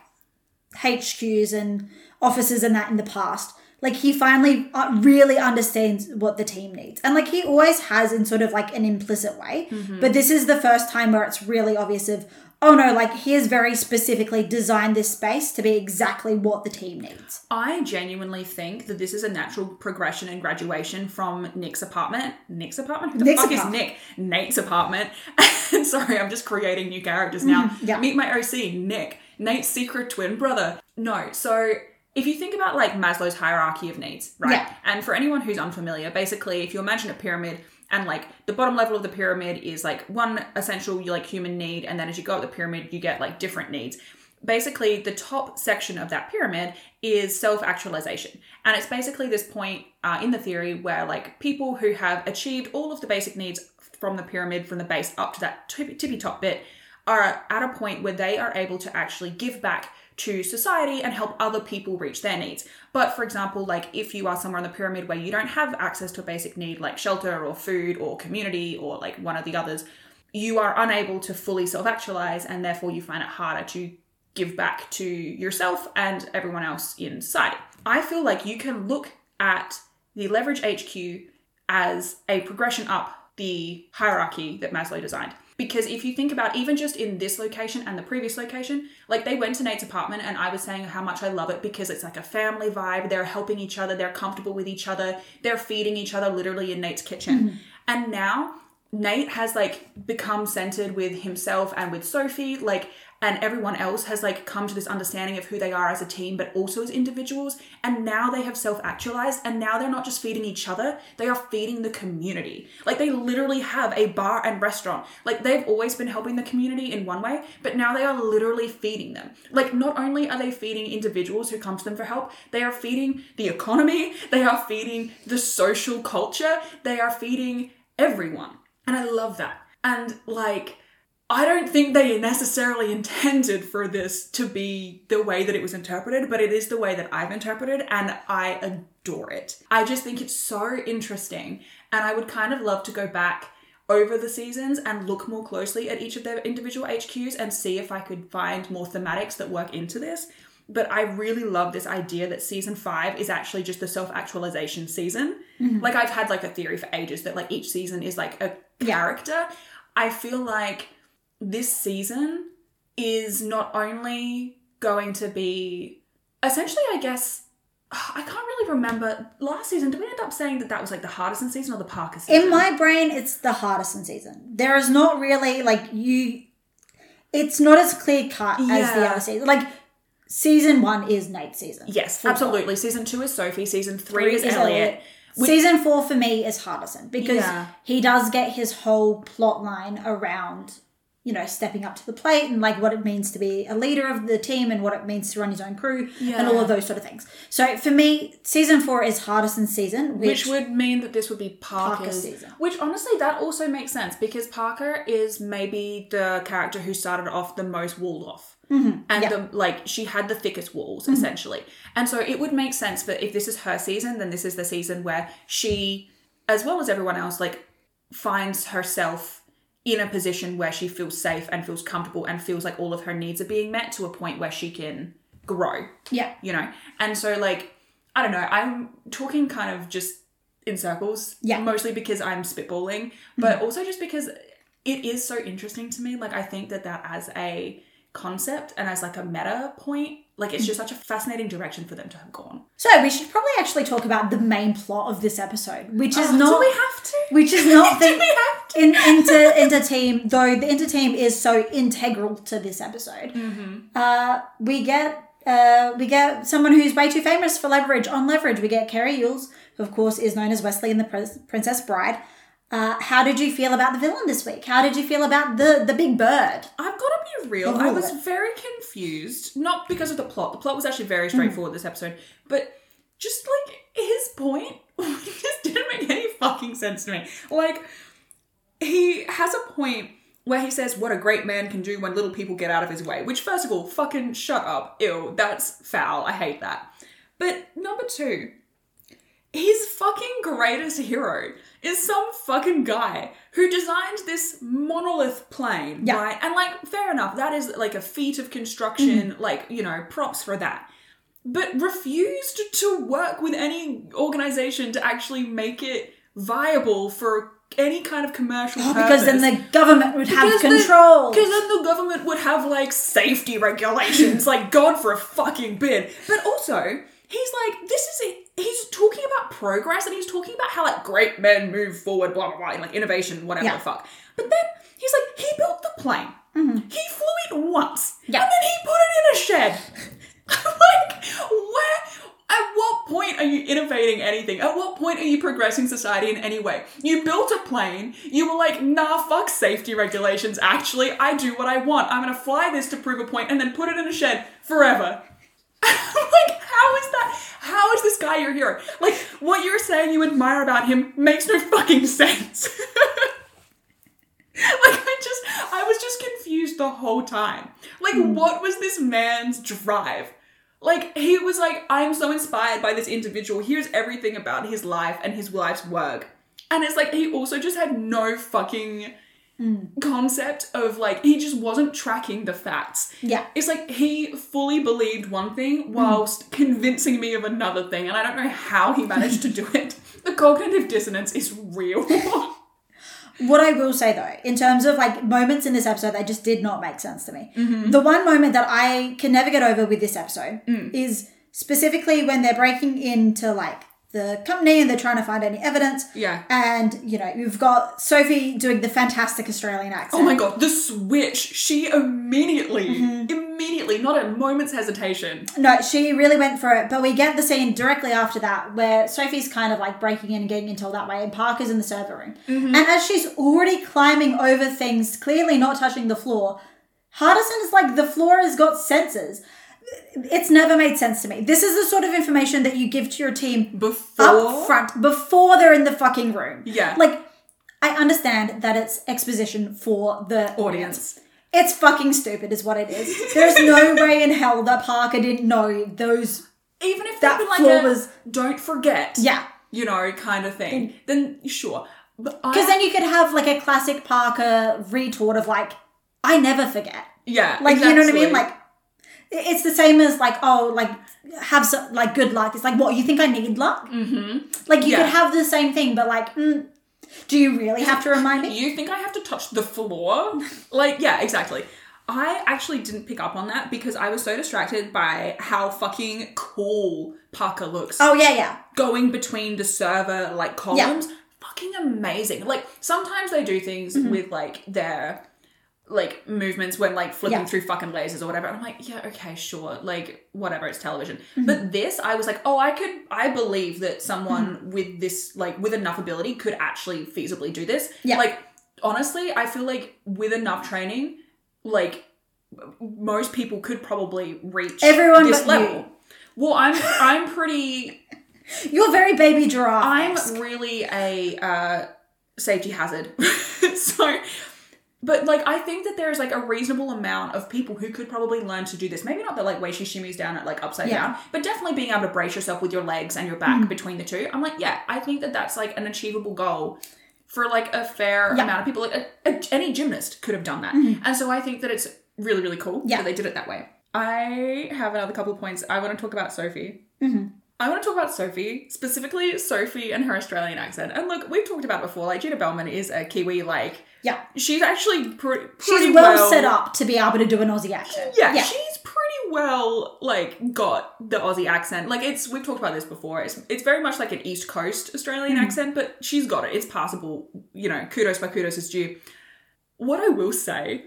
hqs and offices and that in the past like he finally uh, really understands what the team needs and like he always has in sort of like an implicit way but this is the first time where it's really obvious of oh no like he has very specifically designed this space to be exactly what the team needs I genuinely think that this is a natural progression and graduation from Nick's apartment. Nick's apartment? Who the Nick's fuck apartment. is Nick? Nate's apartment. [laughs] Sorry, I'm just creating new characters now. Mm-hmm. yeah. Meet my OC, Nick. Nate's secret twin brother. No, so if you think about like Maslow's hierarchy of needs, right? Yeah. And for anyone who's unfamiliar, basically, if you imagine a pyramid and like the bottom level of the pyramid is like one essential like human need, and then as you go up the pyramid, you get like different needs. Basically, the top section of that pyramid is self actualization. And it's basically this point uh, in the theory where like people who have achieved all of the basic needs from the pyramid, from the base up to that tippy top bit, are at a point where they are able to actually give back to society and help other people reach their needs. But for example, like if you are somewhere on the pyramid where you don't have access to a basic need like shelter or food or community or like one of the others, you are unable to fully self actualize and therefore you find it harder to give back to yourself and everyone else in society. I feel like you can look at the Leverage HQ as a progression up the hierarchy that Maslow designed. Because if you think about even just in this location and the previous location, like they went to Nate's apartment and I was saying how much I love it because it's like a family vibe. They're helping each other, they're comfortable with each other, they're feeding each other literally in Nate's kitchen. Mm-hmm. And now Nate has like become centered with himself and with Sophie, like, and everyone else has like come to this understanding of who they are as a team, but also as individuals. And now they have self actualized, and now they're not just feeding each other, they are feeding the community. Like, they literally have a bar and restaurant. Like, they've always been helping the community in one way, but now they are literally feeding them. Like, not only are they feeding individuals who come to them for help, they are feeding the economy, they are feeding the social culture, they are feeding everyone. And I love that. And like, I don't think they necessarily intended for this to be the way that it was interpreted, but it is the way that I've interpreted, and I adore it. I just think it's so interesting, and I would kind of love to go back over the seasons and look more closely at each of their individual HQs and see if I could find more thematics that work into this. But I really love this idea that season five is actually just the self actualization season. Mm-hmm. Like, I've had like a theory for ages that like each season is like a character. I feel like this season is not only going to be essentially, I guess, [sighs] I can't really remember. Last season, did we end up saying that that was like the Hardison season or the Parker season? In my brain, it's the Hardison season. There is not really like you. It's not as clear cut as the other season. Like season one is Nate's season. yes, Full absolutely. Season two is Sophie. Season three, Three is, is Elliot. Elliot. Season four for me is Hardison because Yeah. he does get his whole plot line around, you know, stepping up to the plate and like what it means to be a leader of the team and what it means to run his own crew and all of those sort of things. So for me, season four is Hardison's season, which, Which would mean that this would be Parker's, Parker's season. Which honestly, that also makes sense because Parker is maybe the character who started off the most walled off. Mm-hmm. And yeah. the like she had the thickest walls mm-hmm. essentially. And so it would make sense that if this is her season, then this is the season where she, as well as everyone else, like finds herself in a position where she feels safe and feels comfortable and feels like all of her needs are being met to a point where she can grow Yeah. you know and so like i don't know i'm talking kind of just in circles Yeah. Mm-hmm. mostly because i'm spitballing but also just because it is so interesting to me like i think that that as a concept and as like a meta point like it's just such a fascinating direction for them to have gone So we should probably actually talk about the main plot of this episode, which is Oh, not do we have to which is not [laughs] do the we have to in, inter inter team though the inter team is so integral to this episode. Mm-hmm. Uh, we get uh, we get someone who's way too famous for leverage on leverage. We get Cary Elwes, who of course is known as Wesley in the Prin- Princess Bride. Uh, how did you feel about the villain this week? How did you feel about the the big bird? I've got to be real. I was very confused, not because of the plot. The plot was actually very straightforward this episode, but just like his point [laughs] just didn't make any fucking sense to me. Like he has a point where he says what a great man can do when little people get out of his way. Which, first of all, fucking shut up. Ew, that's foul. I hate that. But number two, his fucking greatest hero is some fucking guy who designed this monolith plane, Yeah. right? And like, fair enough, that is like a feat of construction, Mm-hmm. like, you know, props for that. But refused to work with any organization to actually make it viable for any kind of commercial Oh, because then the government would have Because the- control. because then the government would have like safety regulations, like God for a fucking bid. But also, he's like, this is it. He's talking about progress and he's talking about how like great men move forward, blah blah blah, and like innovation, whatever Yeah. the fuck. But then he's like, he built the plane. Mm-hmm. He flew it once, Yeah. and then he put it in a shed. [laughs] like, where? At what point are you innovating anything? At what point are you progressing society in any way? You built a plane, you were like, nah, fuck safety regulations, actually, I do what I want. I'm gonna fly this to prove a point and then put it in a shed forever. [laughs] like, how is that? How is this guy you're here? Like, what you're saying you admire about him makes no fucking sense. [laughs] like, I just, I was just confused the whole time. Like, hmm. what was this man's drive? Like, he was like, I'm so inspired by this individual. Here's everything about his life and his life's work. And it's like, he also just had no fucking concept of like, he just wasn't tracking the facts. yeah. It's like he fully believed one thing whilst convincing me of another thing, and I don't know how he managed to do [laughs] it. The cognitive dissonance is real. [laughs] What I will say though, in terms of like moments in this episode that just did not make sense to me. Mm-hmm. The one moment that I can never get over with this episode Mm. is specifically when they're breaking into like the company and they're trying to find any evidence. Yeah. And you know, you've got Sophie doing the fantastic Australian accent. oh my god, the switch! She immediately, Mm-hmm. immediately, not a moment's hesitation. No, she really went for it. But we get the scene directly after that where Sophie's kind of like breaking in and getting into all that way, and Parker's in the server room. Mm-hmm. And as she's already climbing over things, clearly not touching the floor, Hardison is like, the floor has got sensors. It's never made sense to me. This is the sort of information that you give to your team Before. up front before they're in the fucking room. Yeah. Like, I understand that it's exposition for the audience. Audience. It's fucking stupid, is what it is. There's no [laughs] way in hell that Parker didn't know those. Even if That been like a, was- don't forget, Yeah. you know, kind of thing, mm. then sure. Because then you could have like a classic Parker retort of like, I never forget. yeah, Like, you know what I mean? Like, it's the same as like, oh, like, have some, like good luck. It's like, what, you think I need luck? Mm-hmm. Like, you Yeah. could have the same thing, but like, mm, do you really have to remind me? You think I have to touch the floor? like, yeah, exactly. I actually didn't pick up on that because I was so distracted by how fucking cool Parker looks. Oh, yeah, yeah. Going between the server like columns. Fucking amazing. Like sometimes they do things Mm-hmm. with like their like movements when like flipping Yeah. through fucking lasers or whatever. And I'm like, yeah, okay, sure. Like whatever, it's television. Mm-hmm. But this I was like, oh, I could I believe that someone Mm-hmm. with this like with enough ability could actually feasibly do this. Yeah. Like honestly, I feel like with enough training, like most people could probably reach Everyone this but level. you. Well, I'm I'm pretty [laughs] You're very baby giraffe. I'm really a uh, safety hazard. [laughs] so, but like, I think that there's like a reasonable amount of people who could probably learn to do this. Maybe not the like way she shimmies down it like upside Yeah. down, but definitely being able to brace yourself with your legs and your back between the two. I'm like, yeah, I think that that's like an achievable goal for like a fair Yeah. amount of people. Like a, a- any gymnast could have done that, and so I think that it's really really cool Yeah. that they did it that way. I have another couple of points. I want to talk about Sophie. Mm-hmm. I want to talk about Sophie, specifically Sophie and her Australian accent. And look, we've talked about before. Like Gina Bellman is a Kiwi. Like Yeah. she's actually pre- pretty She's well, set up to be able to do an Aussie accent. Yeah, Yeah. she's pretty well like got the Aussie accent. Like it's we've talked about this before. It's it's very much like an East Coast Australian Mm-hmm. accent, but she's got it. It's passable. You know, kudos by kudos is due. What I will say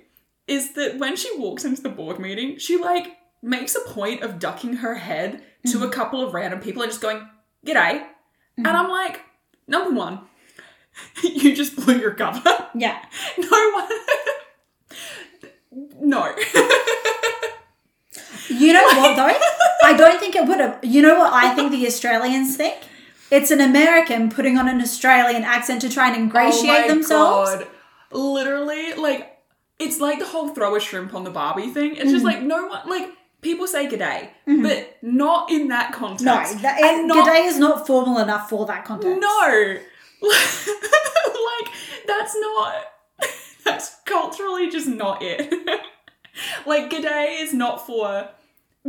is that when she walks into the board meeting, she like makes a point of ducking her head to Mm-hmm. a couple of random people and just going, "G'day," and I'm like, number one, [laughs] you just blew your cover. Yeah. [laughs] No one. [laughs] no. You know what though? I don't think it would have. You know what I think the Australians think? It's an American putting on an Australian accent to try and ingratiate Oh my themselves. God. Literally, like it's like the whole throw a shrimp on the Barbie thing. It's just mm. like no one like people say g'day, mm-hmm. but not in that context. No, that, and not- G'day is not formal enough for that context. No. [laughs] like that's not [laughs] that's culturally just not it. [laughs] like g'day is not for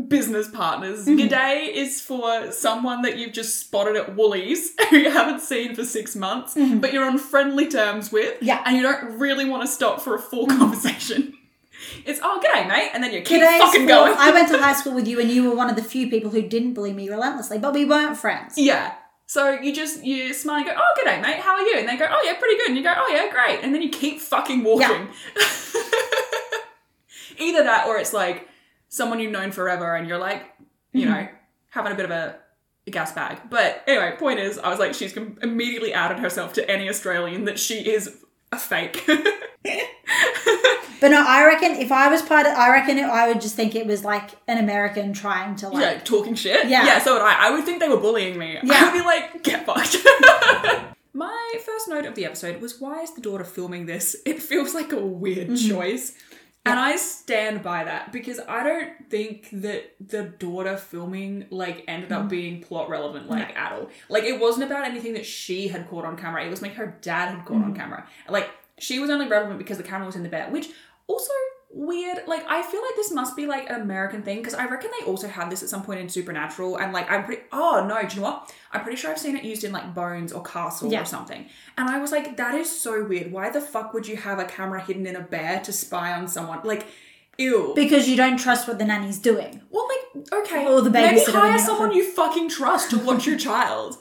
business partners. Mm-hmm. G'day is for someone that you've just spotted at Woolies who you haven't seen for six months, but you're on friendly terms with. Mm-hmm. Yeah. Mm-hmm. And you don't really want to stop for a full conversation. It's oh g'day, mate, and then you keep G'day is fucking going. I went to high school with you, and you were one of the few people who didn't bully me relentlessly, but we weren't friends. Yeah. So you just you smile and go, oh, g'day, mate. How are you? And they go, oh yeah, pretty good. And you go, oh yeah, great. And then you keep fucking walking. [laughs] Either that, or it's like someone you've known forever, and you're like, you mm-hmm. know, having a bit of a, a gas bag. But anyway, point is, I was like, she's com- immediately outed herself to any Australian that she is a fake. But no, I reckon if I was part of, I reckon it, I would just think it was like an American trying to like. yeah, talking shit. Yeah. yeah. So would I. I would think they were bullying me. Yeah. I would be like, get fucked. [laughs] My first note of the episode was why is the daughter filming this? It feels like a weird Mm-hmm. choice. And I stand by that because I don't think that the daughter filming like ended up mm. being plot relevant like at all. Like it wasn't about anything that she had caught on camera. It was like her dad had caught on mm. camera. Like she was only relevant because the camera was in the bed, which also weird. Like I feel like this must be like an American thing because I reckon they also had this at some point in Supernatural. And like I'm pretty. Oh no, do you know what? I'm pretty sure I've seen it used in like Bones or Castle Yeah. or something. And I was like, that is so weird. Why the fuck would you have a camera hidden in a bear to spy on someone? Like, ew. Because you don't trust what the nanny's doing. Well, like, okay. Or the maybe hire someone you fucking trust to watch your [laughs] child.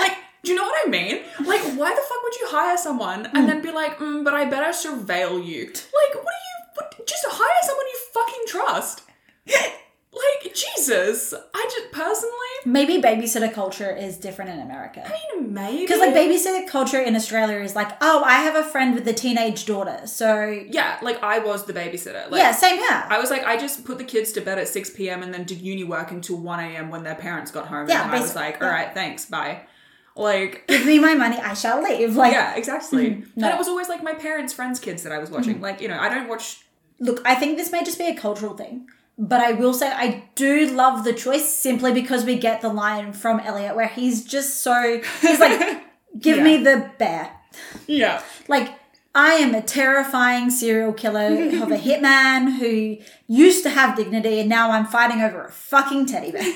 Like, do you know what I mean? Like, why the fuck would you hire someone and then be like, mm, but I better surveil you? Like, what are you, just hire someone you fucking trust. [laughs] like, Jesus. I just, personally, Maybe babysitter culture is different in America. I mean, maybe. Because like babysitter culture in Australia is like, oh, I have a friend with a teenage daughter, so Yeah, like, I was the babysitter. Like, yeah, same here. I was like, I just put the kids to bed at 6 p.m. and then did uni work until 1 a.m. when their parents got home. Yeah, and I was basically, like, yeah. all right, thanks, bye. Like, [laughs] Give me my [laughs] money, I shall leave. Like, yeah, exactly. Mm-hmm. no. And it was always like my parents' friends' kids that I was watching. Like, you know, I don't watch. Look, I think this may just be a cultural thing, but I will say I do love the choice simply because we get the line from Elliot where he's just so he's like, [laughs] give Yeah. me the bear. Yeah. Like, I am a terrifying serial killer of a hitman who used to have dignity and now I'm fighting over a fucking teddy bear. [laughs]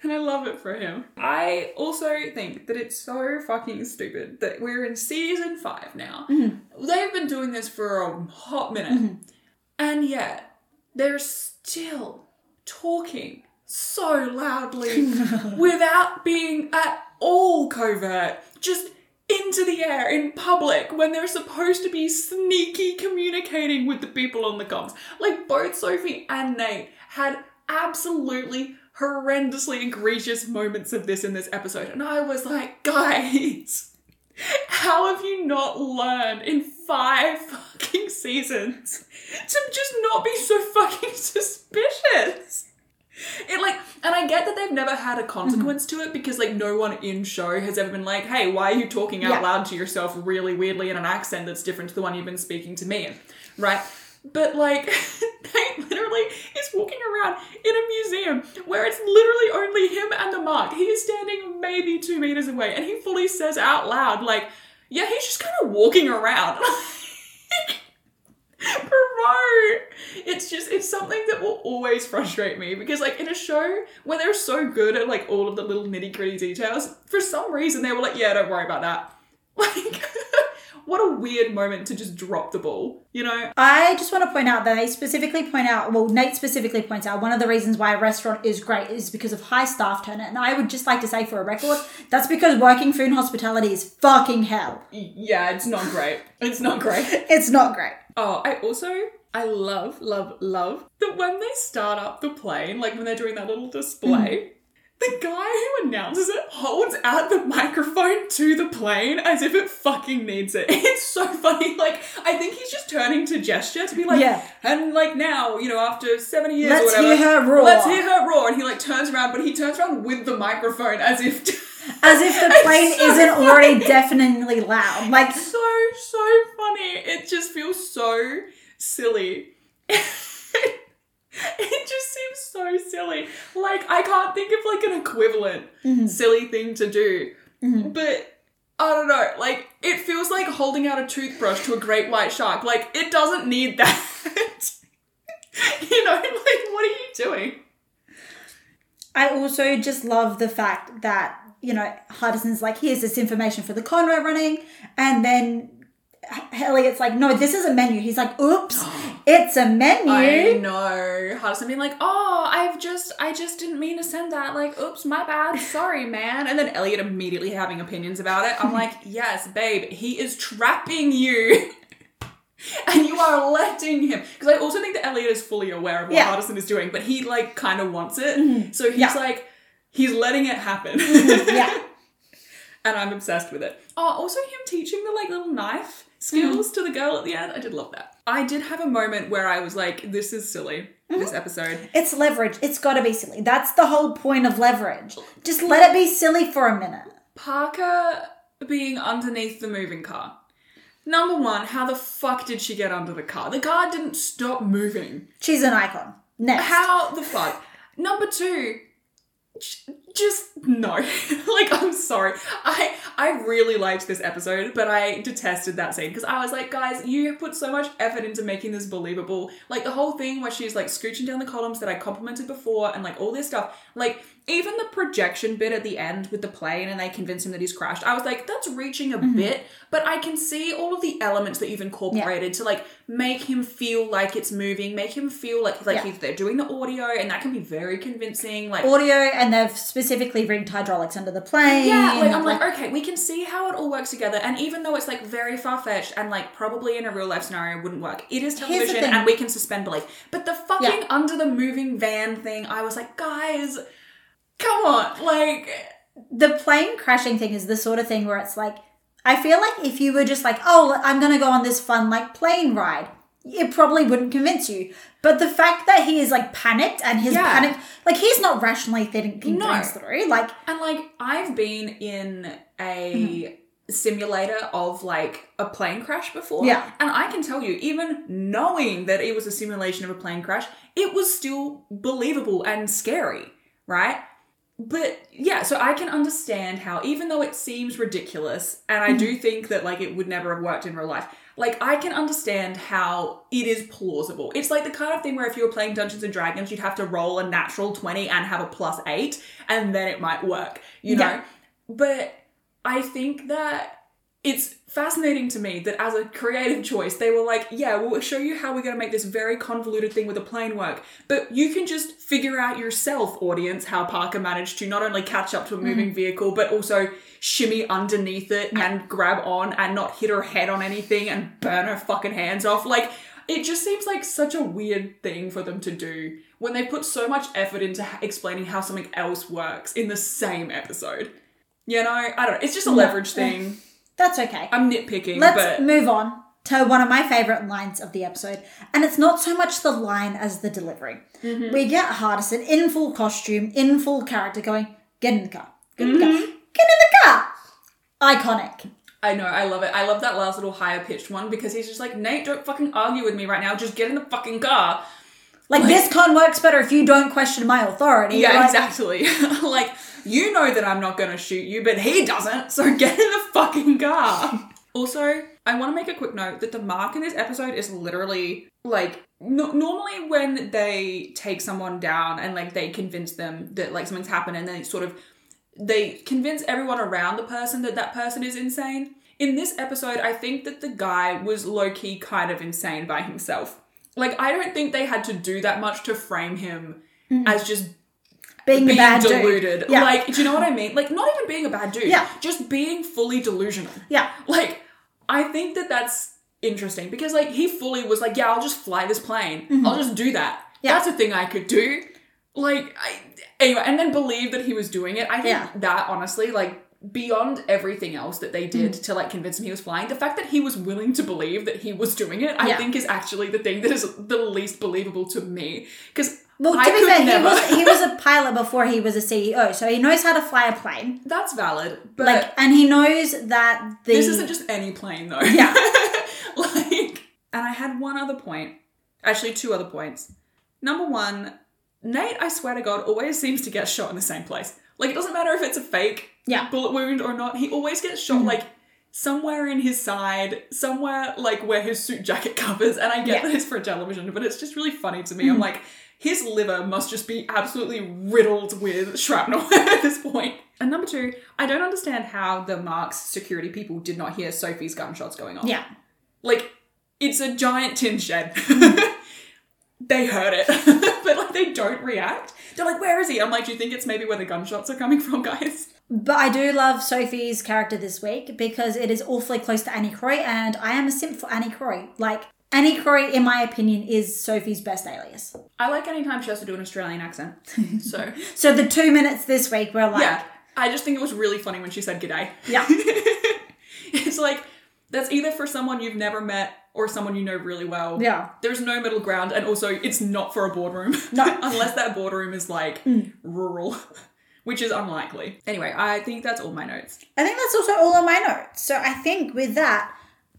And I love it for him. I also think that it's so fucking stupid that we're in season five now. Mm-hmm. They've been doing this for a hot minute. And yet, they're still talking so loudly [laughs] without being at all covert. Just into the air in public when they're supposed to be sneaky communicating with the people on the comms. Like both Sophie and Nate had absolutely horrendously egregious moments of this in this episode. And I was like, [laughs] guys, how have you not learned in five fucking seasons to just not be so fucking suspicious? It like, and I get that they've never had a consequence to it because like no one in show has ever been like, "Hey, why are you talking out Yeah. loud to yourself really weirdly in an accent that's different to the one you've been speaking to me in?" Right? But like, [laughs] they literally is walking around in a museum where it's literally only him and the mark. He is standing maybe two meters away, and he fully says out loud, like, "Yeah, he's just kind of walking around." [laughs] Bro, it's just it's something that will always frustrate me because, like, in a show where they're so good at like all of the little nitty gritty details, for some reason they were like, "Yeah, don't worry about that." [laughs] Like, what a weird moment to just drop the ball, you know? I just want to point out that they specifically point out, well, Nate specifically points out one of the reasons why a restaurant is great is because of high staff turnover. And I would just like to say for a record, that's because working food and hospitality is fucking hell. Yeah, it's not great. It's not great. [laughs] It's not great. Oh, I also I love, love, love that when they start up the plane, like when they're doing that little display, the guy who announces it holds out the microphone to the plane as if it fucking needs it. [laughs] It's so funny. Like, I think he's just turning to gesture to be like, Yeah. and like now, you know, after 70 years Let's or whatever, hear her roar. Let's hear her roar. And he like turns around, but he turns around with the microphone as if [laughs] As if the [laughs] It's plane so isn't funny. already deafeningly loud. Like, so so funny. It just feels so silly. [laughs] it just seems so silly. Like I can't think of like an equivalent mm-hmm. silly thing to do. Mm-hmm. But I don't know. Like it feels like holding out a toothbrush to a great white shark. Like it doesn't need that. [laughs] you know, like what are you doing? I also just love the fact that, you know, Hardison's like, here's this information for the con we're running. And then Elliot's like, no, this is a menu. He's like, oops, [gasps] it's a menu. I know. Hardison being like, oh, I've just, I just didn't mean to send that. Like, oops, my bad. [laughs] Sorry, man. And then Elliot immediately having opinions about it. I'm like, [laughs] yes, babe, he is trapping you. [laughs] and you are letting him. Because I also think that Elliot is fully aware of what Yeah. Hardison is doing, but he, like, kind of wants it. Mm-hmm. So he's Yeah. like, he's letting it happen. Mm-hmm. yeah. And I'm obsessed with it. Oh, also him teaching the like little knife skills mm. to the girl at the end. I did love that. I did have a moment where I was like, this is silly, mm-hmm. this episode. It's leverage. It's got to be silly. That's the whole point of leverage. Just let it be silly for a minute. Parker being underneath the moving car. Number one, how the fuck did she get under the car? The car didn't stop moving. She's an icon. Next. How the fuck? Number two, just no. [laughs] like I'm sorry. I I really liked this episode, but I detested that scene because I was like, guys, you have put so much effort into making this believable. Like the whole thing where she's like scooching down the columns that I complimented before, and like all this stuff. Like even the projection bit at the end with the plane, and they convince him that he's crashed. I was like, that's reaching a mm-hmm. bit, but I can see all of the elements that you've incorporated to like make him feel like it's moving, make him feel like like Yeah. they're doing the audio, and that can be very convincing. Like Audio, and they've specifically rigged hydraulics under the plane. yeah, like I'm like, okay, we can see how it all works together, and even though it's like very far fetched and like probably in a real life scenario wouldn't work, it is television and we can suspend belief. But the fucking Yeah. under the moving van thing, I was like, guys, come on, like. the plane crashing thing is the sort of thing where it's like I feel like if you were just like, oh, I'm gonna go on this fun like plane ride, it probably wouldn't convince you. But the fact that he is like panicked and his Yeah. panic, like he's not rationally thinking No. things through. Like, And like I've been in a mm-hmm. simulator of like a plane crash before. Yeah. And I can tell you, even knowing that it was a simulation of a plane crash, it was still believable and scary, right? But yeah, so I can understand how, even though it seems ridiculous, and I do mm-hmm. think that like it would never have worked in real life, like I can understand how it is plausible. It's like the kind of thing where if you were playing Dungeons and Dragons, you'd have to roll a natural 20 and have a plus eight, and then it might work, you know? Yeah. But I think that it's fascinating to me that as a creative choice, they were like, yeah, we'll show you how we're going to make this very convoluted thing with a plane work. But you can just figure out yourself, audience, how Parker managed to not only catch up to a moving mm. vehicle, but also shimmy underneath it and grab on and not hit her head on anything and burn her fucking hands off. Like, it just seems like such a weird thing for them to do when they put so much effort into explaining how something else works in the same episode. You know, I don't know. It's just a leverage thing. That's okay. I'm nitpicking, Let's but move on to one of my favorite lines of the episode. And it's not so much the line as the delivery. Mm-hmm. We get Hardison in full costume, in full character, going, get in the car. Get in the car. Mm-hmm. Get in the car. Iconic. I know, I love it. I love that last little higher pitched one because he's just like, Nate, don't fucking argue with me right now. Just get in the fucking car. Like, this con works better if you don't question my authority. Yeah, Like, exactly. [laughs] like, you know that I'm not gonna shoot you, but he doesn't, so [laughs] get in the fucking car. [laughs] Also, I want to make a quick note that the mark in this episode is literally like no- normally when they take someone down and like they convince them that like something's happened and then sort of they convince everyone around the person that that person is insane. In this episode, I think that the guy was low key kind of insane by himself. Like, I don't think they had to do that much to frame him mm-hmm. as just Being, a being bad dude. deluded. Yeah. Like, do you know what I mean? Like, not even being a bad dude. Yeah. Just being fully delusional. Yeah. Like, I think that that's interesting because, like, he fully was like, yeah, I'll just fly this plane. I'll just do that. Mm-hmm. Yeah. That's a thing I could do. Like, I, anyway, and then believe that he was doing it. I think Yeah. that, honestly, like, beyond everything else that they did Mm. to like convince him he was flying, the fact that he was willing to believe that he was doing it, I Yeah. think is actually the thing that is the least believable to me. Because Well, to I be fair, never. he was he was a [laughs] pilot before he was a CEO, so he knows how to fly a plane. That's valid, but Like, and he knows that the this isn't just any plane though. Yeah. [laughs] like, and I had one other point. Actually, two other points. Number one, Nate, I swear to God, always seems to get shot in the same place. Like, it doesn't matter if it's a fake Yeah. bullet wound or not. He always gets shot mm-hmm. like somewhere in his side, somewhere like where his suit jacket [laughs] covers. And I get Yeah. that it's for television, but it's just really funny to me. I'm mm-hmm. like, his liver must just be absolutely riddled with shrapnel [laughs] at this point. And number two, I don't understand how the Marks security people did not hear Sophie's gunshots going off. yeah. Like, it's a giant tin shed. [laughs] [laughs] they heard it, but like they don't react. They're like, "Where is he?" I'm like, "Do you think it's maybe where the gunshots are coming from, guys?" But I do love Sophie's character this week because it is awfully close to Annie Croy, and I am a simp for Annie Croy. Like Annie Croy, in my opinion, is Sophie's best alias. I like anytime she has to do an Australian accent. [laughs] So So the two minutes this week were like, yeah, I just think it was really funny when she said "g'day." yeah, [laughs] it's like that's either for someone you've never met or someone you know really well. yeah. There's no middle ground, and also it's not for a boardroom. No. [laughs] unless that boardroom is like mm. rural, which is unlikely. Anyway, I think that's all my notes. I think that's also all on my notes. So I think with that,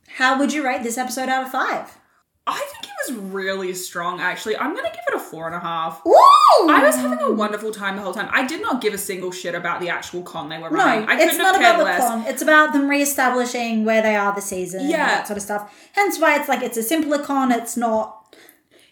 how would you rate this episode out of five? I think it was really strong. Actually, I'm gonna give it a four and a half. Woo! I was having a wonderful time the whole time. I did not give a single shit about the actual con they were no, running. I it's not have cared about the less. con. It's about them reestablishing where they are the season, and Yeah. that sort of stuff. Hence why it's like it's a simpler con. It's not.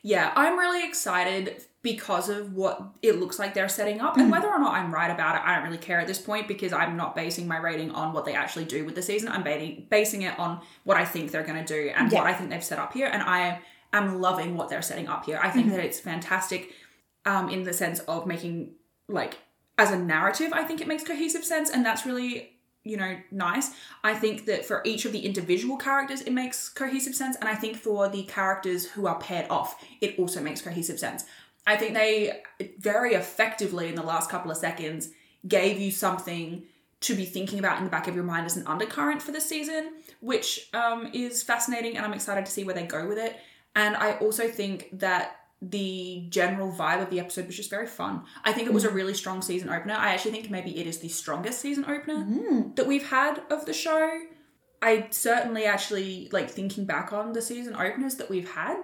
Yeah, I'm really excited because of what it looks like they're setting up. Mm-hmm. And whether or not I'm right about it, I don't really care at this point because I'm not basing my rating on what they actually do with the season. I'm basing, it on what I think they're going to do and Yeah. what I think they've set up here. And I am loving what they're setting up here. I Mm-hmm. think that it's fantastic um, in the sense of making, like, as a narrative, I think it makes cohesive sense. And that's really you know, nice. I think that for each of the individual characters, it makes cohesive sense. And I think for the characters who are paired off, it also makes cohesive sense. I think they very effectively in the last couple of seconds gave you something to be thinking about in the back of your mind as an undercurrent for this season, which um, is fascinating and I'm excited to see where they go with it. And I also think that the general vibe of the episode was just very fun. I think it was a really strong season opener. I actually think maybe it is the strongest season opener that we've had of the show. I certainly actually like thinking back on the season openers that we've had.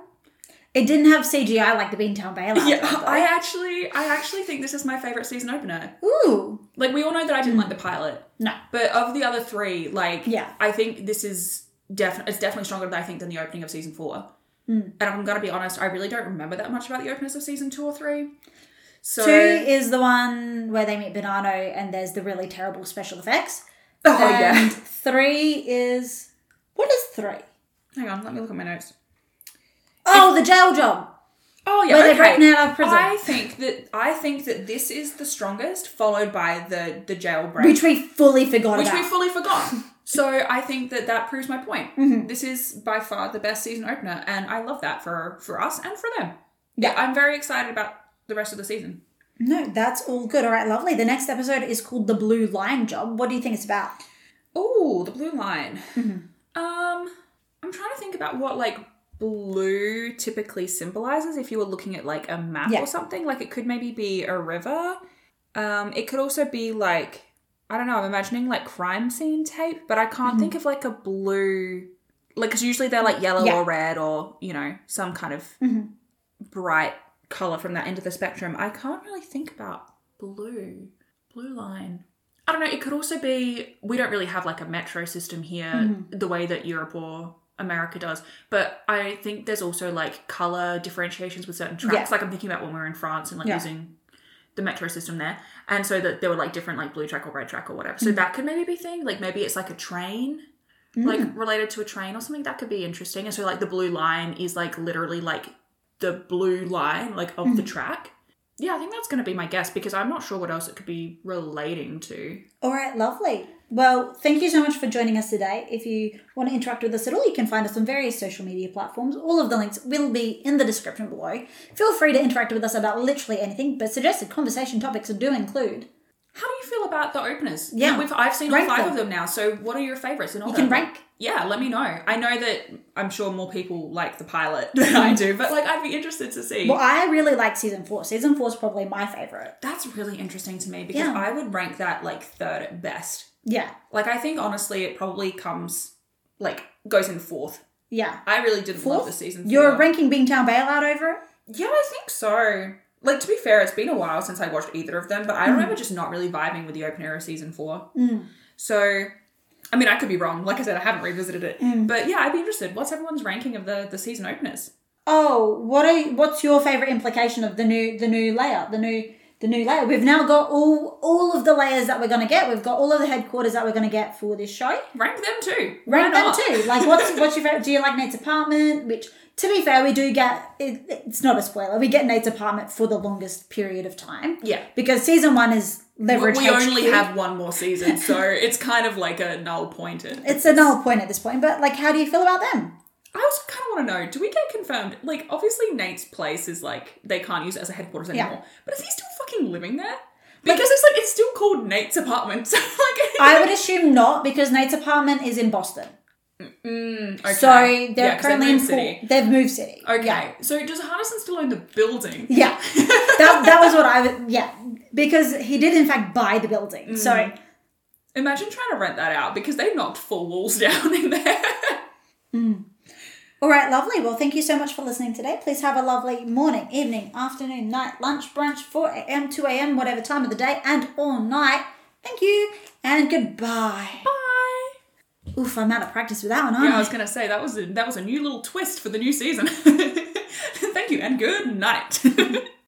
It didn't have CGI like the Beantown Bailout. Yeah, though. I actually I actually think this is my favorite season opener. Ooh, Like we all know that I didn't hmm. like the pilot. no. But of the other three, like Yeah. I think this is definitely it's definitely stronger than I think than the opening of season four. Hmm. And I'm gonna be honest, I really don't remember that much about the openers of season two or three. So Two is the one where they meet Bonanno and there's the really terrible special effects. oh and yeah. three is what is three? Hang on, let me look at my notes. Oh, the jail job. Oh yeah, Where they're okay. breaking out of prison. I think that I think that this is the strongest, followed by the the jailbreak, Which we fully forgot which about. we fully forgot. so I think that that proves my point. Mm-hmm. This is by far the best season opener, and I love that for for us and for them. Yeah. I'm very excited about the rest of the season. no, that's all good. All right, lovely. The next episode is called The Blue Line Job. What do you think it's about? Oh, the blue line. Mm-hmm. Um, I'm trying to think about what like blue typically symbolizes. If you were looking at like a map Yeah. or something, like it could maybe be a river. Um, it could also be like I don't know. I'm imagining like crime scene tape, but I can't think of like a blue. Like, because usually they're like yellow Mm-hmm. Yeah. or red or you know some kind of Mhm. bright color from that end of the spectrum. I can't really think about blue. Blue line. I don't know. It could also be we don't really have like a metro system here Mm-hmm. the way that Europe or America does. But I think there's also like color differentiations with certain tracks. Yeah. Like I'm thinking about when we were in France and like Yeah. using the metro system there, and so that there were like different like blue track or red track or whatever. So Mm-hmm. that could maybe be a thing. Like maybe it's like a train. Mm. Like related to a train or something that could be interesting. And so like the blue line is like literally like the blue line like of Mm. the track. Yeah, I think that's going to be my guess because I'm not sure what else it could be relating to. All right, lovely. Well, thank you so much for joining us today. If you want to interact with us at all, you can find us on various social media platforms. All of the links will be in the description below. Feel free to interact with us about literally anything, but suggested conversation topics do include. How do you feel about the openers? Yeah. we've I've seen Rank all five them. of them now. So what are your favorites? And all You can rank. Yeah, let me know. I know that I'm sure more people like the pilot [laughs] than I mm. do, but like I'd be interested to see. Well, I really like season four. Season four is probably my favorite. That's really interesting to me because Yeah. I would rank that like third at best. Yeah, Like I think honestly, it probably comes like goes in fourth. yeah. I really didn't love Fourth? the season. You're four. ranking Beantown Bailout over it? Yeah, I think so. Like to be fair, it's been a while since I watched either of them, but Mm. I remember just not really vibing with the opener of season four. So, I mean, I could be wrong. Like I said, I haven't revisited it, Mm. but yeah, I'd be interested. What's everyone's ranking of the the season openers? Oh, what are what's your favorite implication of the new the new layout, the new the new layer? We've now got all all of the layers that we're going to get. We've got all of the headquarters that we're going to get for this show. Rank them too. Rank them too. Like, what's [laughs] what's your favorite? Do you like Nate's apartment? Which, to be fair, we do get. It, it's not a spoiler. We get Nate's apartment for the longest period of time. Yeah. because season one is leverage. we only have one more season, so [laughs] it's kind of like a null pointed. It's a null point at this point. But like, how do you feel about them? I also kind of want to know: Do we get confirmed? Like, obviously, Nate's place is like they can't use it as a headquarters Yeah. anymore. But is he still fucking living there? Because it's like it's still called Nate's apartment. [laughs] So like, [laughs] I would assume not because Nate's apartment is in Boston. Okay. So they're Yeah, 'cause they currently in moved city. They've moved city. Okay, Yeah. so does Hardison still own the building? Yeah. [laughs] that, that was what I would. Yeah. Because he did, in fact, buy the building. So, Mm. Imagine trying to rent that out because they knocked four walls down in there. All right, lovely. Well, thank you so much for listening today. Please have a lovely morning, evening, afternoon, night, lunch, brunch, 4 a.m., 2 a.m., whatever time of the day, and all night. Thank you and goodbye. Bye. Oof, I'm out of practice with that one, aren't Yeah, I was gonna say that was a, that was a new little twist for the new season. [laughs] Thank you and good night. [laughs]